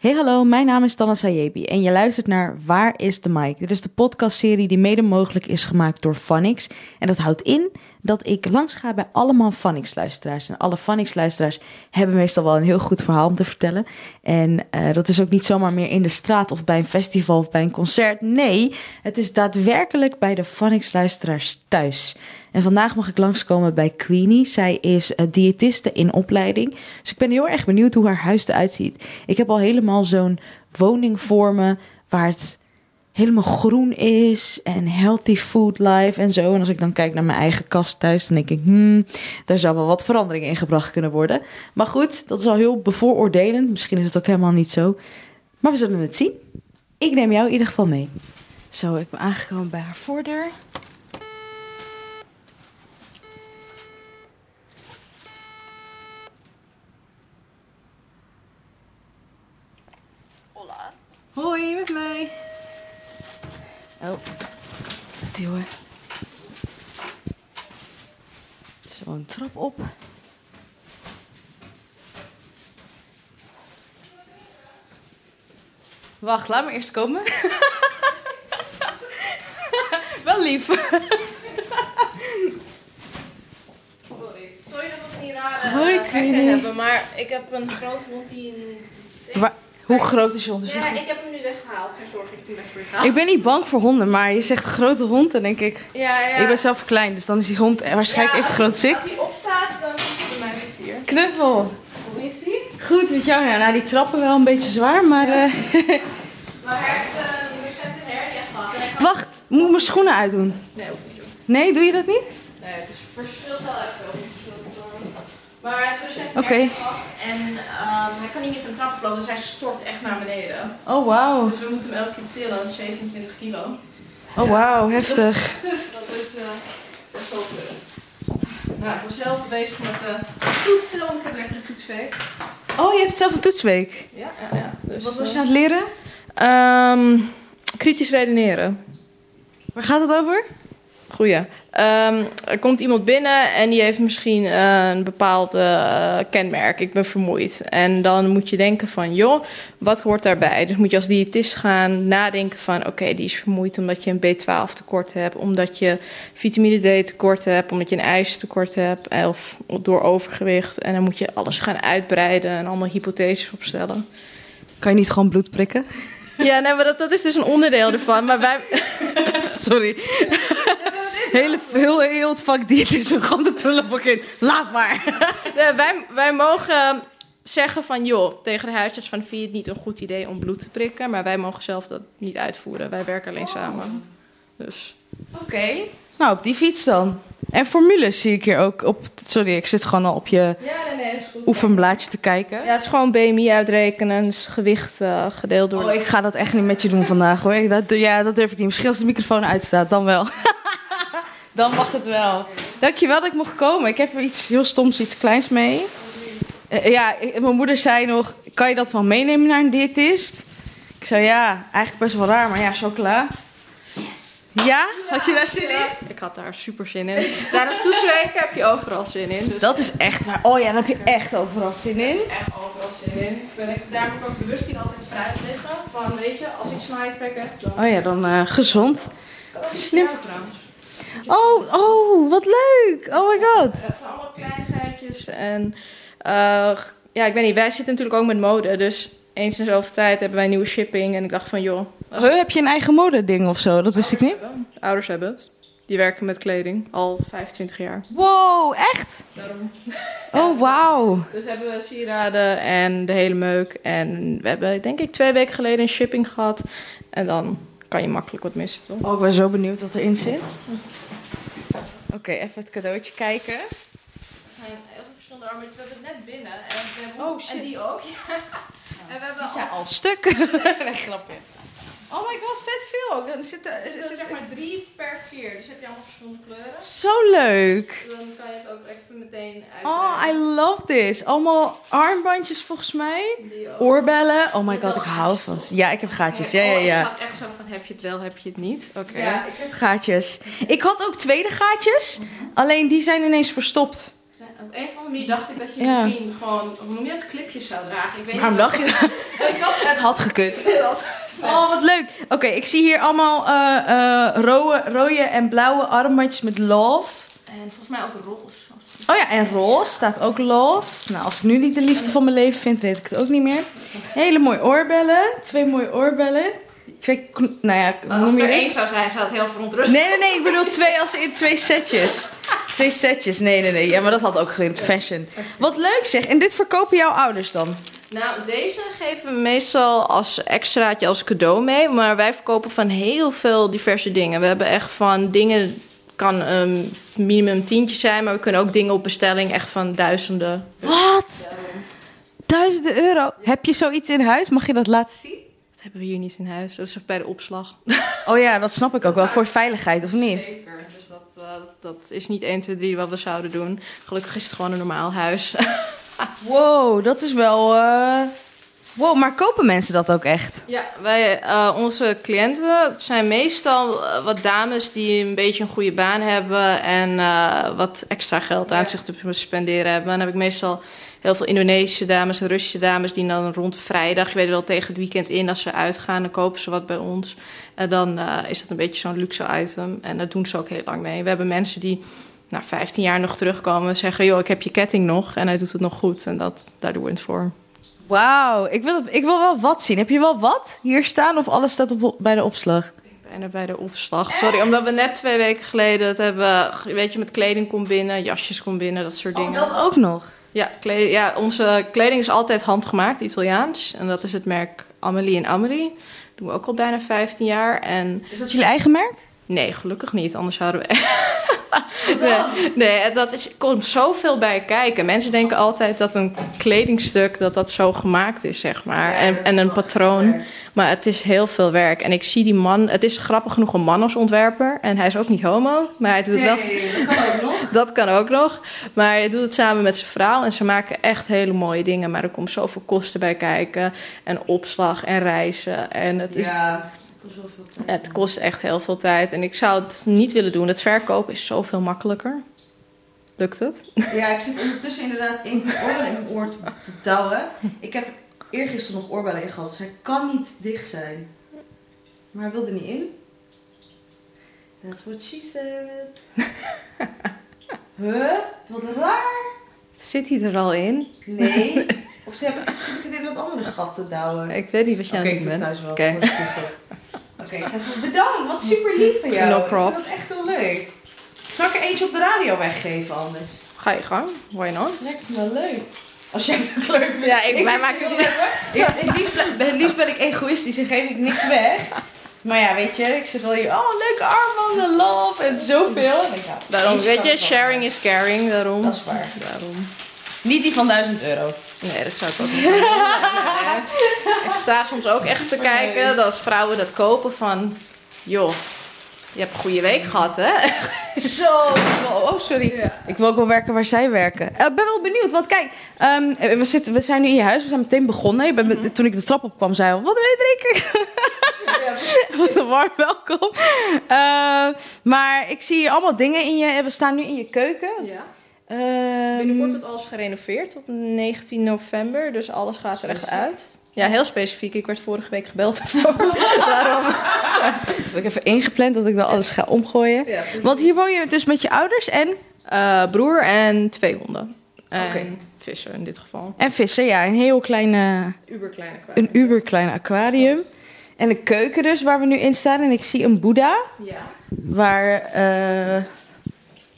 Hey hallo, mijn naam is Tanna Sayebi en je luistert naar Waar is de Mic? Dit is de podcastserie die mede mogelijk is gemaakt door Phonix. En dat houdt in dat ik langs ga bij allemaal Phonix luisteraars. En alle Phonix luisteraars hebben meestal wel een heel goed verhaal om te vertellen. En uh, dat is ook niet zomaar meer in de straat of bij een festival of bij een concert. Nee, het is daadwerkelijk bij de Phonix luisteraars thuis. En vandaag mag ik langskomen bij Queenie. Zij is uh, diëtiste in opleiding. Dus ik ben heel erg benieuwd hoe haar huis eruit ziet. Ik heb al helemaal zo'n woning voor me waar het helemaal groen is en healthy food life en zo. En als ik dan kijk naar mijn eigen kast thuis, dan denk ik, hmm, daar zou wel wat verandering in gebracht kunnen worden. Maar goed, dat is al heel bevooroordelend. Misschien is het ook helemaal niet zo. Maar we zullen het zien. Ik neem jou in ieder geval mee. Zo, ik ben aangekomen bij haar voordeur. Hola. Hoi, met mij. Oh, duwen. Zo een trap op. Wacht, laat me eerst komen. Wel lief. Sorry. Sorry dat we geen rare Hoi, uh, hebben, maar ik heb een grote hond die... een- Hoe groot is je onderzoek? Ja, ik heb hem nu weggehaald. Geen zorgen, ik hem weg voor je. Ik ben niet bang voor honden, maar je zegt grote hond, dan denk ik... Ja, ja. Ik ben zelf klein, dus dan is die hond waarschijnlijk Ja, even groot als ik. Als hij opstaat, dan komt hij bij mij niet hier. Knuffel. Hoe is hij? Goed, met jou. Ja, nou, die trappen wel een beetje zwaar, maar... eh, Maar hij heeft uh, een recente hernia gehad. En. Wacht, moet ik mijn schoenen uitdoen? Nee, hoeft niet. joh. Nee, doe je dat niet? Nee, het is verschilt wel eh, Maar hij recente Oké. hernia gehad. En ehm, hij kan niet meer van de trap vlogen, dus hij stort echt naar beneden. Oh, wauw. Dus we moeten hem elke keer tillen, dat is 27 kilo. Oh, wauw, heftig. Dat is eh wel kut. Nou, ik was zelf bezig met de toetsen, want ik heb lekker een toetsweek. Oh, je hebt zelf een toetsweek. Ja, ja, ja. Dus, Wat was je eh, aan het leren? Ehm, kritisch redeneren. Waar gaat het over? Goeie. Ehm, er komt iemand binnen en die heeft misschien eh, een bepaald eh, kenmerk. Ik ben vermoeid. En dan moet je denken van, joh, wat hoort daarbij? Dus moet je als diëtist gaan nadenken van, oké, die is vermoeid omdat je een B12 tekort hebt, omdat je vitamine D tekort hebt, omdat je een ijzertekort hebt, eh, of door overgewicht. En dan moet je alles gaan uitbreiden en allemaal hypotheses opstellen. Kan je niet gewoon bloed prikken? Ja, nee, maar dat, dat is dus een onderdeel ervan. Maar wij, Sorry. Hele, heel, heel het vak diëtisme, gewoon de prullenbak in. Laat maar. Nee, wij, wij mogen zeggen van joh, tegen de huisarts van vind je het niet een goed idee om bloed te prikken, maar wij mogen zelf dat niet uitvoeren. Wij werken alleen samen. Dus Oké. Nou, op die fiets dan. En formules zie ik hier ook op... Sorry, ik zit gewoon al op je ja, nee, nee, is goed. oefenblaadje te kijken. Ja, het is gewoon BMI uitrekenen, dus gewicht eh, gedeeld door. Oh, ik ga dat echt niet met je doen vandaag hoor. Dat, ja, dat durf ik niet. Misschien als de microfoon uitstaat, dan wel. dan mag het wel. Dankjewel dat ik mocht komen. Ik heb er iets heel stoms, iets kleins mee. Eh, ja, mijn moeder zei nog, kan je dat wel meenemen naar een diëtist? Ik zei ja, eigenlijk best wel raar, maar ja, chocola. Ja? Had je daar zin in? Ik had daar super zin in. Tijdens toetsweken heb je overal zin in. Dus Dat is echt waar. Oh ja, daar heb je echt overal zin in. echt overal zin in. Ik ben echt, heb ik ook bewust hier altijd vrij liggen. Van weet je, als ik slijttrek heb, dan. Oh ja, dan eh, gezond. Slim trouwens. Oh, oh, wat leuk. Oh my god. Allemaal kleinigheidjes. En eh, ja, ik weet niet, wij zitten natuurlijk ook met mode. Dus eens in zoveel tijd hebben wij nieuwe shipping. En ik dacht van, joh. als- Huh, heb je een eigen modeding of zo? Dat wist ik niet. Ouders hebben het. Die werken met kleding al 25 jaar. Wow, echt? Daarom. Oh, wauw. Dus hebben we sieraden en de hele meuk. En we hebben denk ik twee weken geleden een shipping gehad. En dan kan je makkelijk wat missen, toch? Oh, ik ben zo benieuwd wat erin zit. Oké, even het cadeautje kijken. Er zijn heel veel verschillende armbandjes. We hebben het net binnen. En, we hebben, Oh, shit. en die ook. En we hebben Die zijn al, al stuk. nee, grapje. Oh my god, vet veel. ook. Dan zit er, zitten zit zeg maar drie per keer. Dus heb je allemaal verschillende kleuren. Zo leuk. Dus dan kan je het ook even meteen uit. Oh, I love this. Allemaal armbandjes volgens mij. Oorbellen. Oh my god, ik hou van. Ja, ik heb gaatjes. Ja, ja, Oh, ja. Het staat echt zo van heb je het wel, heb je het niet. Oké. Ja, ik heb gaatjes. Ik had ook tweede gaatjes. Alleen die zijn ineens verstopt. Op een of andere manier dacht ik dat je Ja. misschien gewoon, hoe noem je het, clipjes zou dragen. Ik weet Waarom dacht je dat? Het had gekund. Oh, wat leuk. Oké, ik zie hier allemaal eh, eh, rode, rode en blauwe armbandjes met love. En volgens mij ook roze. Oh ja, en roze staat ook love. Nou, als ik nu niet de liefde van mijn leven vind, weet ik het ook niet meer. Hele mooie oorbellen. Twee mooie oorbellen. Twee, nou ja, hoe Als noem je er één zou zijn, zou het heel verontrustend Nee, nee, nee. Ik bedoel twee als in twee setjes. Twee setjes. Nee, nee, nee. Ja, maar dat had ook gekund. Fashion. Wat leuk zeg. En dit verkopen jouw ouders dan? Nou, deze geven we meestal als extraatje, als cadeau mee. Maar wij verkopen van heel veel diverse dingen. We hebben echt van dingen, kan een minimum tientje zijn, maar we kunnen ook dingen op bestelling echt van duizenden. Wat? Duizenden euro. Heb je zoiets in huis? Mag je dat laten zien? Dat hebben we hier niet in huis. Dat is bij de opslag. Oh ja, dat snap ik ook wel. Voor veiligheid, of niet? Zeker. Dus dat, eh, dat is niet 1, 2, 3 wat we zouden doen. Gelukkig is het gewoon een normaal huis. Wow, dat is wel... eh, Wow, maar kopen mensen dat ook echt? Ja, wij, eh, onze cliënten zijn meestal wat dames die een beetje een goede baan hebben en wat extra geld aan zich te spenderen hebben. Dan heb ik meestal heel veel Indonesische dames en Russische dames die dan rond vrijdag, je weet wel tegen het weekend in, als ze uitgaan, dan kopen ze wat bij ons. En dan eh, is dat een beetje zo'n luxe item en dat doen ze ook heel lang mee. We hebben mensen die na 15 jaar nog terugkomen en zeggen, joh, ik heb je ketting nog en hij doet het nog goed en dat, daar doen we het voor. Wauw, ik wil, ik wil wel wat zien. Heb je wel wat hier staan of alles staat op, bij de opslag? Bijna bij de opslag. Sorry, omdat we net twee weken geleden het hebben. Weet je, met kleding komt binnen, jasjes komt binnen, dat soort dingen. Oh, dat ook nog. Ja, ja, onze kleding is altijd handgemaakt, Italiaans. En dat is het merk Amelie en Amelie. Dat doen we ook al bijna 15 jaar. En Is dat jullie eigen merk? Nee, gelukkig niet, anders zouden we. nee, nee, dat is, komt zoveel bij kijken. Mensen denken altijd dat een kledingstuk dat dat zo gemaakt is, zeg maar. en, en een patroon. Maar het is heel veel werk. En ik zie die man, het is grappig genoeg een man als ontwerper. En hij is ook niet homo, maar hij doet het wel. dat kan ook nog. Dat kan ook nog. Maar hij doet het samen met zijn vrouw. En ze maken echt hele mooie dingen. Maar er komt zoveel kosten bij kijken. En opslag en reizen. En het, is, Ja. Het kost echt heel veel tijd. En ik zou het niet willen doen. Het verkopen is zoveel makkelijker. Lukt het? ja, ik zit ondertussen inderdaad in mijn mijn oor te, te douwen. Ik heb eergisteren nog oorbellen in gehad, dus hij kan niet dicht zijn. Maar hij wilde niet in. That's what she said. huh? Wat raar. Zit hij er al in? Nee. Of ze hebben, zit ik het in dat andere gat te douwen? Ik weet niet wat Oké, aan ik het doe doen bent. thuis wel. Oké. Oké, ik bedankt. Wat super lief van jou. No Ik props. dat echt heel leuk. Zal ik er eentje op de radio weggeven anders? Ga je gang. Why not? Ik vind het wel leuk. Als jij het leuk vindt. Ja, ik- wij vind maken het leuk. Ik- Het liefst, ben- liefst ben ik egoïstisch en geef ik niks weg. Maar ja, weet je, ik zit wel hier, oh, leuke armbanden, love en zoveel. En ik, ja, Daarom, weet je, ik sharing is caring. Daarom. Dat is waar. Daarom. Niet die van 1000 euro. Nee, dat zou ik ook niet doen. ik sta soms ook echt te kijken dat als vrouwen dat kopen van... Joh, je hebt een goede week gehad, hè? Zo, wil- oh sorry. Ik wil ook wel werken waar zij werken. Ik ben wel benieuwd, want kijk, ehm, we, zitten, we zijn nu in je huis, we zijn meteen begonnen. Ik ben met- Toen ik de trap opkwam, zei hij al, wat wil je drinken? Wat een warm welkom. Eh, maar ik zie hier allemaal dingen in je, we staan nu in je keuken. Ja. Ehm, Binnenkort wordt alles gerenoveerd op 19 november, dus alles gaat er echt uit. Ja, heel specifiek. Ik werd vorige week gebeld daarvoor. Daarom. heb ik even ingepland dat ik dan alles ga omgooien. Ja. Want hier woon je dus met je ouders en, Eh, broer en twee honden. En Oké. vissen in dit geval. en vissen. Ja, een heel klein, eh, Uberkleine kwijt. een uberklein aquarium. En een keuken dus, waar we nu in staan. En ik zie een boeddha. Ja. Waar. eh,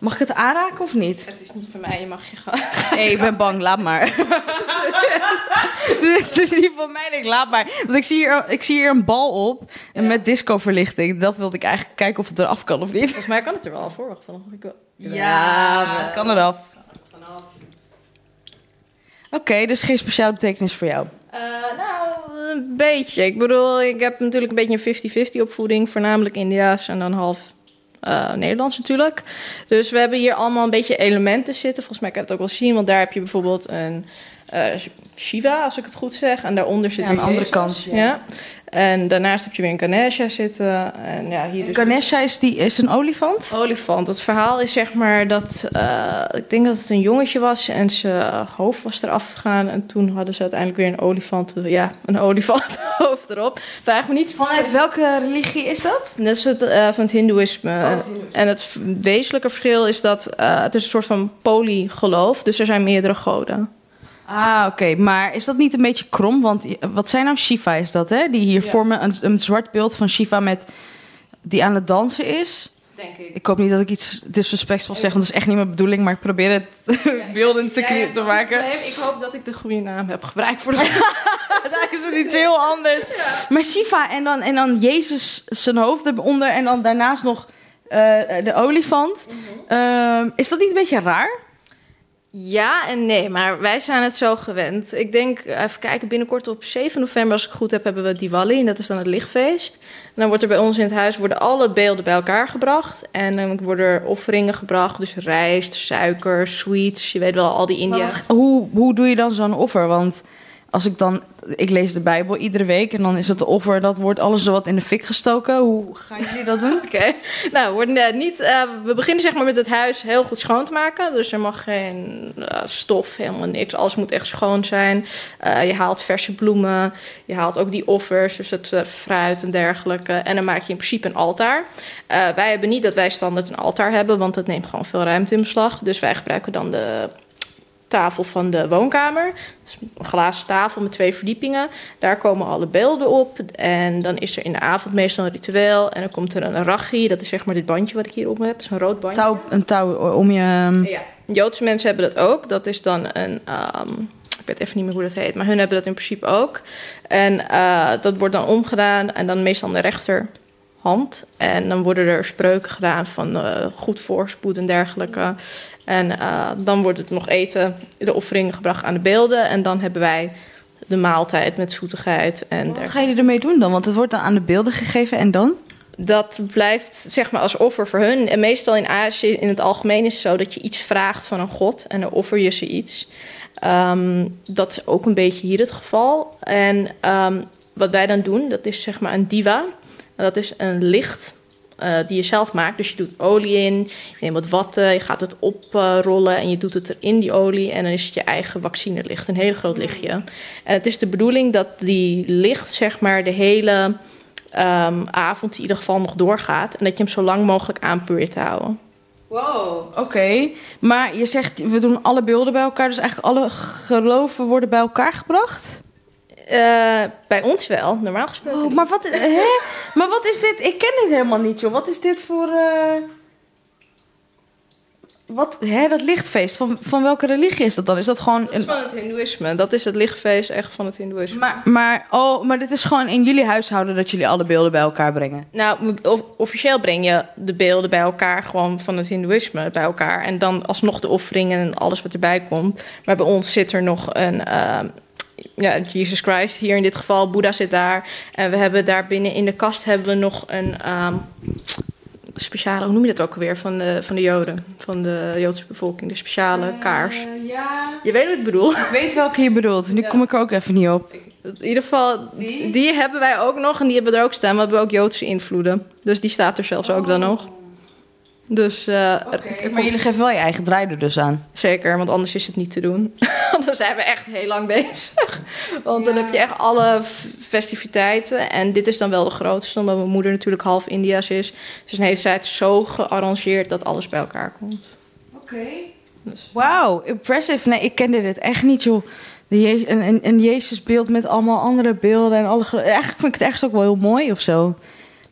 mag ik het aanraken of niet? Het is niet van mij, je mag je gaan. Nee, ik ben bang, laat maar. het is niet van mij, ik, laat maar. Want ik zie hier, ik zie hier een bal op. En Ja. met discoverlichting. Dat wilde ik eigenlijk kijken of het eraf kan of niet. Volgens mij kan het er wel voor. Wacht, van, ik wel. Ja, maar het kan eraf. Oké, dus geen speciale betekenis voor jou. Eh, nou, een beetje. Ik bedoel, ik heb natuurlijk een beetje een 50-50 opvoeding. Voornamelijk Indiaas en dan half eh, Nederlands natuurlijk. Dus we hebben hier allemaal een beetje elementen zitten. Volgens mij kan je het ook wel zien. Want daar heb je bijvoorbeeld een eh, Shiva, als ik het goed zeg. En daaronder zit Ja, aan weer de andere kant, ja. Ja. En daarnaast heb je weer een Ganesha zitten. En ja, hier dus Ganesha is, die, is een olifant? olifant. Het verhaal is zeg maar dat... eh, ik denk dat het een jongetje was en zijn hoofd was eraf gegaan. En toen hadden ze uiteindelijk weer een olifant. Ja, een olifanthoofd erop. Vraag me niet Vanuit welke religie is dat? dat is het eh, van het Hindoeïsme. Oh, het Hindoeïsme. En het wezenlijke verschil is dat eh, het is een soort van polygeloof. Dus er zijn meerdere goden. Ah, oké. Maar is dat niet een beetje krom? Want je- wat zijn nou Shiva is dat, hè? Die hier Ja. vormen een, een zwart beeld van Shiva met... die aan het dansen is. Denk ik. Ik hoop niet dat ik iets disrespectfuls zeg, want dat is echt niet mijn bedoeling. Maar ik probeer het beelden te, cre- te maken. Ik hoop dat ik de goede naam heb gebruikt voor de... Daar is het iets heel anders. Maar Shiva en dan, en dan Jezus zijn hoofd eronder en dan daarnaast nog eh, de olifant. Ehm, is dat niet een beetje raar? Ja en nee, maar wij zijn het zo gewend. Ik denk, even kijken, binnenkort op 7 november, als ik het goed heb, hebben we Diwali. En dat is dan het lichtfeest. En dan wordt er bij ons in het huis worden alle beelden bij elkaar gebracht. En dan worden er offeringen gebracht. Dus rijst, suiker, sweets. Je weet wel, al die India. Wat- hoe, hoe doe je dan zo'n offer? Want als ik dan... Ik lees de Bijbel iedere week en dan is het offer... dat wordt alles wat in de fik gestoken. Hoe gaan jullie dat doen? Oké, nou, we eh, niet, eh, we beginnen zeg maar met het huis heel goed schoon te maken. Dus er mag geen eh, stof, helemaal niks. Alles moet echt schoon zijn. Je haalt verse bloemen, je haalt ook die offers, dus het fruit en dergelijke. En dan maak je in principe een altaar. Wij hebben niet dat wij standaard een altaar hebben, want dat neemt gewoon veel ruimte in beslag. Dus wij gebruiken dan de tafel van de woonkamer. Dus een glazen tafel met twee verdiepingen. Daar komen alle beelden op. En dan is er in de avond meestal een ritueel. En dan komt er een rachi. Dat is zeg maar dit bandje wat ik hier op me heb. Zo'n rood bandje. Touw, een touw om je... ehm, Ja. Joodse mensen hebben dat ook. Dat is dan een... ehm, ik weet even niet meer hoe dat heet. Maar hun hebben dat in principe ook. En eh, dat wordt dan omgedaan. En dan meestal aan de rechterhand. En dan worden er spreuken gedaan van eh, goed voorspoed en dergelijke. En eh, dan wordt het nog eten, de offeringen gebracht aan de beelden. En dan hebben wij de maaltijd met zoetigheid en Wat gaan jullie ermee doen dan? Want het wordt dan aan de beelden gegeven en dan? Dat blijft zeg maar als offer voor hun. En meestal in Azië, in het algemeen is het zo dat je iets vraagt van een god en dan offer je ze iets. Ehm, dat is ook een beetje hier het geval. En ehm, wat wij dan doen, dat is zeg maar een diva. Dat is een licht eh, die je zelf maakt. Dus je doet olie in, je neemt wat watten, je gaat het oprollen en je doet het er in die olie. En dan is het je eigen vaccinelicht, een heel groot lichtje. En het is de bedoeling dat die licht zeg maar de hele ehm, avond in ieder geval nog doorgaat. En dat je hem zo lang mogelijk aan probeert te houden. Wow, oké. Maar je zegt, we doen alle beelden bij elkaar. Dus eigenlijk alle geloven worden bij elkaar gebracht? Eh, bij ons wel, normaal gesproken. Oh, maar wat, hè? maar wat is dit? Ik ken dit helemaal niet, joh. Wat is dit voor... eh, Wat, hè, dat lichtfeest, van, van welke religie is dat dan? Is dat gewoon... Dat is Een, van het Hindoeïsme. Dat is het lichtfeest echt van het Hindoeïsme. maar, maar, oh, maar dit is gewoon in jullie huishouden dat jullie alle beelden bij elkaar brengen? Nou, of- officieel breng je de beelden bij elkaar, gewoon van het Hindoeïsme bij elkaar. En dan alsnog de offeringen en alles wat erbij komt. Maar bij ons zit er nog een. ehm, ja, Jesus Christ hier in dit geval. Boeddha zit daar. En we hebben daar binnen in de kast hebben we nog een ehm, speciale, hoe noem je dat ook alweer? Van de, van de Joden, van de Joodse bevolking. De speciale kaars. Eh, ja. Je weet wat ik bedoel. Ik weet welke je bedoelt. Nu Ja. kom ik er ook even niet op. In ieder geval, Die? die? hebben wij ook nog en die hebben er ook staan. Maar we hebben ook Joodse invloeden. Dus die staat er zelfs ook dan nog. Dus eh, er- er maar jullie geven wel je eigen draai er dus aan. zeker, want anders is het niet te doen. dan zijn we echt heel lang bezig. Want dan heb je echt alle festiviteiten. En dit is dan wel de grootste, omdat mijn moeder natuurlijk half India's is. Dus dan heeft zij het zo gearrangeerd dat alles bij elkaar komt. Oké. Dus. Wauw, impressive. Nee, ik kende dit echt niet, joh. De Je- een, een, een Jezusbeeld met allemaal andere beelden en alle. Eigenlijk vind ik het ergens ook wel heel mooi of zo.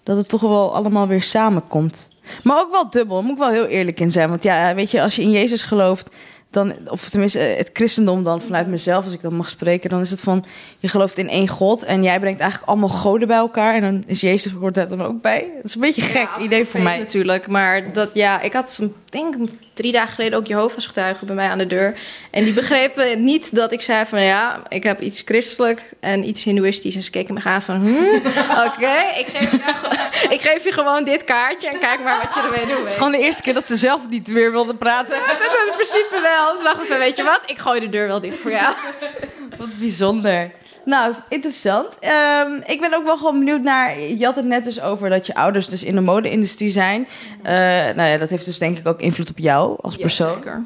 Dat het toch wel allemaal weer samenkomt. Maar ook wel dubbel, moet ik wel heel eerlijk in zijn. Want ja, weet je, als je in Jezus gelooft, dan, of tenminste eh, het christendom dan vanuit mezelf, als ik dan mag spreken, dan is het van je gelooft in één God en jij brengt eigenlijk allemaal goden bij elkaar en dan is Jezus hoort daar dan ook bij. Dat is een beetje een gek Ja, idee voor mij. Natuurlijk, maar dat, ja, ik had denk drie dagen geleden ook Jehovah's getuigen bij mij aan de deur. En die begrepen niet dat ik zei van ja, ik heb iets christelijk en iets hindoeïstisch. En ze keken me aan van, hm, oké, ik, geef je- ik geef je gewoon dit kaartje en kijk maar wat je ermee doet. Het is gewoon de eerste keer dat ze zelf niet weer wilde praten. Ja, dat is in principe wel. Ze dachten van, weet je wat, ik gooi de deur wel dicht voor jou. Wat bijzonder. Nou, interessant. Ehm, ik ben ook wel gewoon benieuwd naar... Je had het net dus over dat je ouders dus in de mode-industrie zijn. Eh, nou ja, dat heeft dus denk ik ook invloed op jou als persoon. Zeker.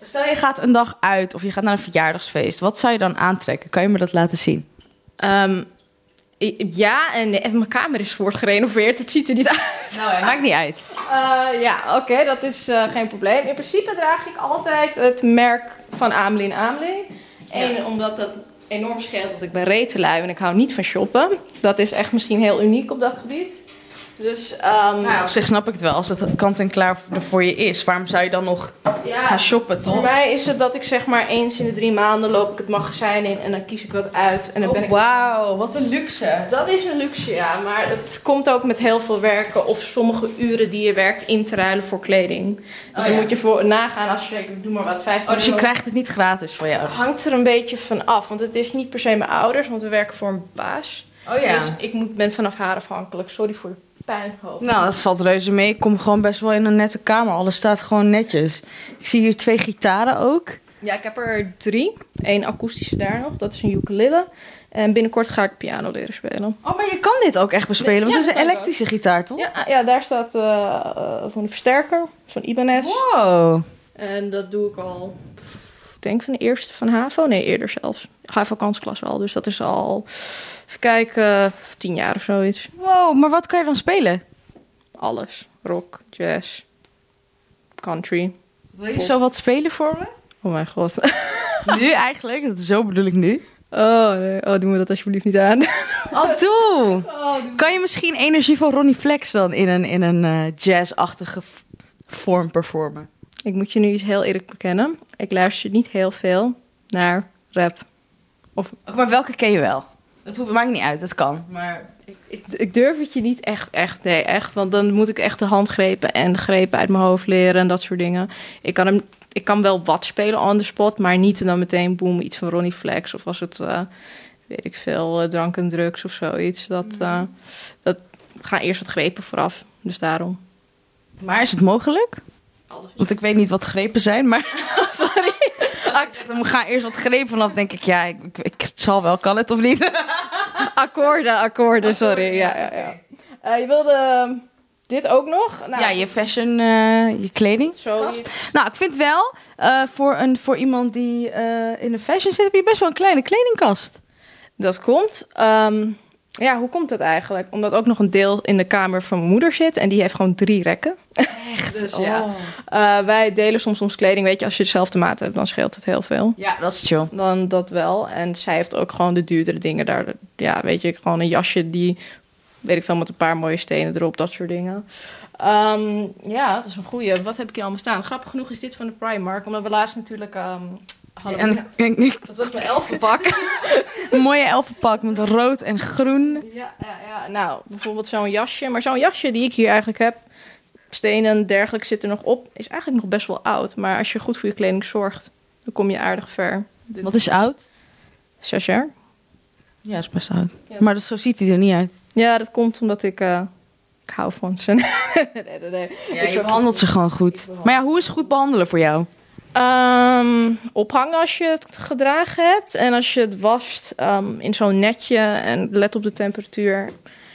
Stel je gaat een dag uit of je gaat naar een verjaardagsfeest. Wat zou je dan aantrekken? Kan je me dat laten zien? Ehm, ja, en, en mijn kamer is wordt gerenoveerd. Het ziet er niet uit. Nou, het maakt niet uit. Eh, ja, oké, dat is eh, geen probleem. In principe draag ik altijd het merk van Amelin Amelin. Eén, omdat dat enorm scheelt, want ik ben retelui en ik hou niet van shoppen. Dat is echt misschien heel uniek op dat gebied. Dus ehm, Nou, op zich snap ik het wel. Als het kant en klaar voor- voor je is, waarom zou je dan nog ja, gaan shoppen, voor toch? mij is het dat ik zeg maar eens in de drie maanden loop ik het magazijn in en dan kies ik wat uit. En dan ben Oh, ik wauw, wat een luxe. Dat is een luxe, ja. Maar het komt ook met heel veel werken of sommige uren die je werkt in te ruilen voor kleding. Dus Oh, dan ja. moet je voor nagaan als je, ik doe maar wat, 15 Oh, dus je euro. krijgt het niet gratis van jou? hangt er een beetje van af. Want het is niet per se mijn ouders, want we werken voor een baas. Oh ja. Dus ik moet, ben vanaf haar afhankelijk. Sorry voor de puinhoop. Nou, dat valt reuze mee. Ik kom gewoon best wel in een nette kamer. Alles staat gewoon netjes. Ik zie hier twee gitaren ook. Ja, ik heb er drie. Eén akoestische daar nog, dat is een ukulele. En binnenkort ga ik piano leren spelen. Oh, maar je kan dit ook echt bespelen. Want Ja, het is een elektrische gitaar, toch? Ja, ja daar staat eh, van de versterker, van Ibanez. Wow. En dat doe ik al, ik denk van de eerste van HAVO. Nee, eerder zelfs. HAVO kansklasse al. Dus dat is al, even kijken, tien jaar of zoiets. Wow, maar wat kan je dan spelen? Alles. Rock, jazz, country. Wil je zo wat spelen voor me? Oh mijn god. Nu eigenlijk, dat, zo bedoel ik nu. Oh, nee. oh, doe me dat alsjeblieft niet aan. Oh, doe! Oh, doe- Kan je misschien energie van Ronnie Flex dan in een, in een eh, jazz-achtige vorm performen? Ik moet je nu iets heel eerlijk bekennen. Ik luister niet heel veel naar rap. Maar welke ken je wel? Het hoeft, maakt niet uit, dat kan. Maar Ik, ik, ik durf het je niet echt, echt, nee, echt. Want dan moet ik echt de handgrepen en de grepen uit mijn hoofd leren en dat soort dingen. Ik kan, hem, ik kan wel wat spelen on the spot, maar niet dan meteen boem iets van Ronnie Flex. Of als het, eh, weet ik veel, eh, drank en drugs of zoiets. Dat, eh, dat gaan eerst wat grepen vooraf. Dus daarom. Maar is het mogelijk? Alles. Want ik weet niet wat grepen zijn, maar Sorry. we gaan eerst wat grepen vanaf. Denk ik, ja, ik, ik, zal wel, kan het of niet? Akkoorden, akkoorden, sorry. Ja, ja, ja. Eh, je wilde ehm, dit ook nog? Nou, ja, je fashion, eh, je kleding. Nou, ik vind wel, eh, voor, een, voor iemand die in de fashion zit, heb je best wel een kleine kledingkast. Dat komt. Ehm, ja, hoe komt dat eigenlijk? Omdat ook nog een deel in de kamer van mijn moeder zit en die heeft gewoon drie rekken. Echt? Dus ja. Eh, wij delen soms ons kleding. Weet je, als je dezelfde maat hebt, dan scheelt het heel veel. Ja, dat is chill. Dan dat wel. En zij heeft ook gewoon de duurdere dingen daar. Ja, weet je, gewoon een jasje die, weet ik veel, met een paar mooie stenen erop, dat soort dingen. Ehm, ja, dat is een goeie. Wat heb ik hier allemaal staan? Grappig genoeg is dit van de Primark, omdat we laatst natuurlijk ehm En een, dat was mijn elfenpak. een mooie elfenpak met rood en groen. Ja, ja, ja, nou, bijvoorbeeld zo'n jasje. Maar zo'n jasje die ik hier eigenlijk heb, stenen en dergelijke zitten nog op, is eigenlijk nog best wel oud. Maar als je goed voor je kleding zorgt, dan kom je aardig ver. Wat is oud? Zes jaar? Ja, is best oud. Ja. Maar dat, zo ziet hij er niet uit. Ja, dat komt omdat ik, eh, ik hou van ze. nee, nee, nee. Ja, je behandelt ze gewoon goed. Maar ja, hoe is goed behandelen voor jou? Ehm, ophangen als je het gedragen hebt. En als je het wast ehm, in zo'n netje en let op de temperatuur.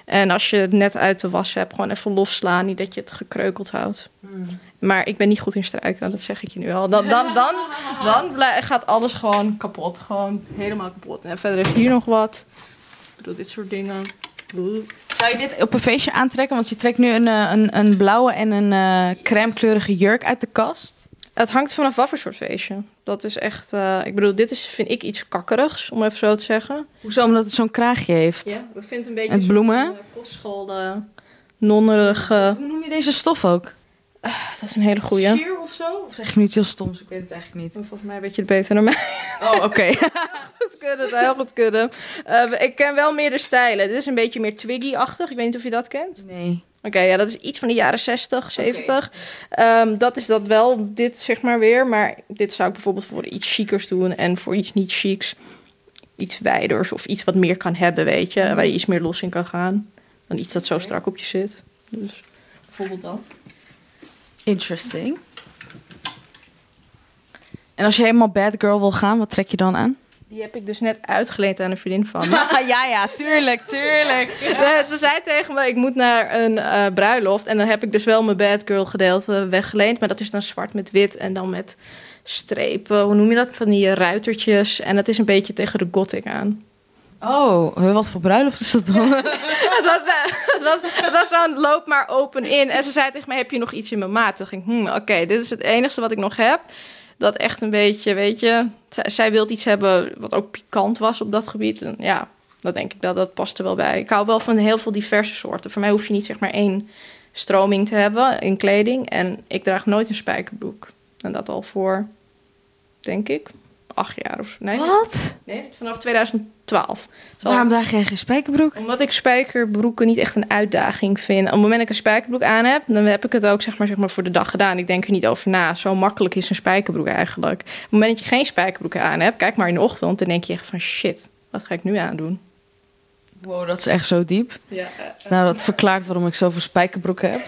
En als je het net uit de was hebt, gewoon even losslaan. Niet dat je het gekreukeld houdt. Maar ik ben niet goed in strijken, dat zeg ik je nu al. Dan, dan, dan, dan gaat alles gewoon kapot. Gewoon helemaal kapot. En verder is hier nog wat. Ik bedoel, dit soort dingen. Zou je dit op een feestje aantrekken? Want je trekt nu een, eh, een, een blauwe en een eh crème kleurige jurk uit de kast. Het hangt vanaf wat voor soort feestje. Dat is echt... eh, ik bedoel, dit is, vind ik iets kakkerigs, om even zo te zeggen. Hoezo? Omdat het zo'n kraagje heeft. Ja, dat vindt een beetje... Zo'n, bloemen? Kostschool, nonnerige... Hoe noem je deze stof ook? Dat is een hele goeie. Sheer of zo? Of zeg je nu iets heel stoms? Ik weet het eigenlijk niet. Volgens mij weet je het beter dan mij. Oh, oké. goed kunnen, zou heel goed kunnen. Eh, ik ken wel meer de stijlen. Dit is een beetje meer Twiggy-achtig. Ik weet niet of je dat kent. nee. Oké, ja, dat is iets van de jaren 60, 70. Ehm, dat is dat wel, dit zeg maar weer. Maar dit zou ik bijvoorbeeld voor iets chicers doen. En voor iets niet chics, iets wijders of iets wat meer kan hebben, weet je. Waar je iets meer los in kan gaan. Dan iets dat zo strak op je zit. Dus bijvoorbeeld dat. Interesting. En als je helemaal bad girl wil gaan, wat trek je dan aan? Die heb ik dus net uitgeleend aan een vriendin van me. ja, ja, tuurlijk, tuurlijk. Ze zei tegen me, ik moet naar een eh, bruiloft. En dan heb ik dus wel mijn bad girl gedeelte weggeleend. Maar dat is dan zwart met wit en dan met strepen. Hoe noem je dat? Van die ruitertjes. En dat is een beetje tegen de gothic aan. Oh, wat voor bruiloft is dat dan? het was, het was, het was zo'n loop maar open in. En ze zei tegen me, heb je nog iets in mijn maat? Toen ging ik, hmm, oké, dit is het enige wat ik nog heb. Dat echt een beetje, weet je... Zij, zij wilde iets hebben wat ook pikant was op dat gebied. En ja, dat denk ik dat dat past er wel bij. Ik hou wel van heel veel diverse soorten. Voor mij hoef je niet zeg maar één stroming te hebben in kleding. En ik draag nooit een spijkerbroek. En dat al voor, denk ik, acht jaar of. Nee, Wat? nee vanaf 2012. Zal- Waarom draag jij geen spijkerbroek? omdat ik spijkerbroeken niet echt een uitdaging vind. Op het moment dat ik een spijkerbroek aan heb, dan heb ik het ook zeg maar, zeg maar voor de dag gedaan. Ik denk er niet over na. Zo makkelijk is een spijkerbroek eigenlijk. Op het moment dat je geen spijkerbroek aan hebt, kijk maar in de ochtend, dan denk je echt van shit, wat ga ik nu aandoen? Wow, dat is echt zo diep. Ja, Nou, dat verklaart waarom ik zoveel spijkerbroeken heb.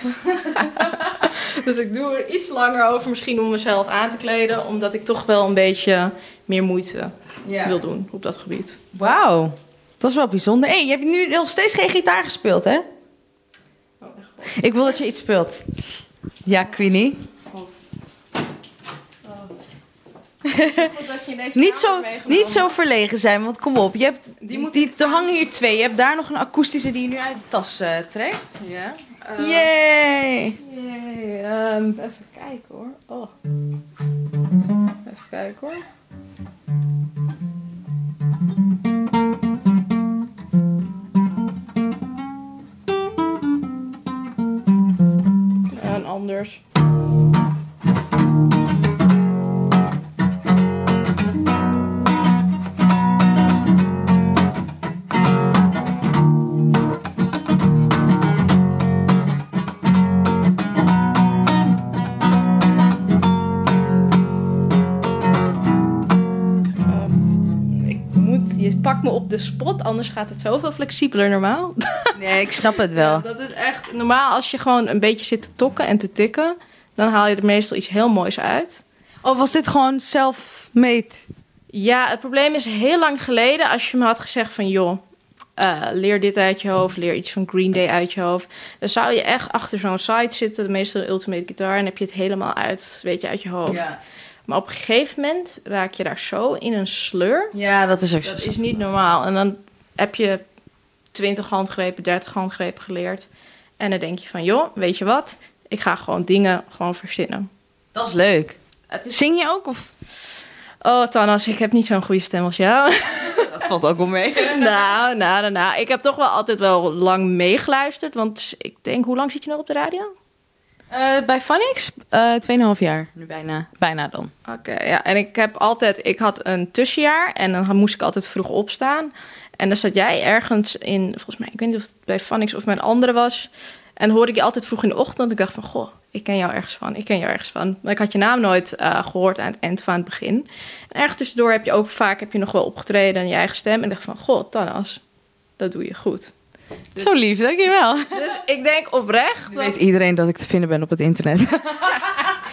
dus ik doe er iets langer over, misschien om mezelf aan te kleden, omdat ik toch wel een beetje meer moeite wil doen op dat gebied. Wauw, dat is wel bijzonder. Hé, hey, je hebt nu nog steeds geen gitaar gespeeld, hè? Oh, Ik wil dat je iets speelt. Ja, Queenie. Niet zo, niet zo verlegen zijn, want kom op. Je hebt, Die er hangen hier twee. Je hebt daar nog een akoestische die je nu uit de tas eh, trekt. Ja. Yay! Yay. Ehm, even kijken hoor. Oh. Even kijken hoor. En anders. De spot, anders gaat het zoveel flexibeler normaal. Nee, ik snap het wel. Ja, dat is echt normaal als je gewoon een beetje zit te tokken en te tikken, dan haal je er meestal iets heel moois uit. Oh, was dit gewoon self-made? Ja, het probleem is heel lang geleden als je me had gezegd van joh, eh, leer dit uit je hoofd, leer iets van Green Day uit je hoofd. Dan zou je echt achter zo'n site zitten, de meestal de Ultimate Guitar, en heb je het helemaal uit, weet je, uit je hoofd. Ja. Maar op een gegeven moment raak je daar zo in een sleur. ja, dat is ook zo. Dat is niet normaal. En dan heb je 20 handgrepen, 30 handgrepen geleerd. En dan denk je van, joh, weet je wat? Ik ga gewoon dingen gewoon verzinnen. Dat is leuk. Het is... Zing je ook? Of? Oh, Tanas, ik heb niet zo'n goede stem als jou. Dat valt ook wel mee. nou, nou, nou, nou. Ik heb toch wel altijd wel lang meegeluisterd. Want ik denk, hoe lang zit je nog op de radio? Eh, bij Phonics? eh 2,5 jaar. Nu bijna. Bijna dan. Oké, ja. En ik heb altijd... Ik had een tussenjaar en dan moest ik altijd vroeg opstaan. En dan zat jij ergens in... Volgens mij, ik weet niet of het bij Phonics of mijn andere was. En hoorde ik je altijd vroeg in de ochtend. Ik dacht van, goh, ik ken jou ergens van. Ik ken jou ergens van. Maar ik had je naam nooit eh, gehoord aan het eind aan het begin. En ergens tussendoor heb je ook vaak heb je nog wel opgetreden en je eigen stem. En dacht van, goh, Tanas, dat doe je goed. Zo lief, dankjewel. Dus ik denk oprecht... Nu weet iedereen dat ik te vinden ben op het internet.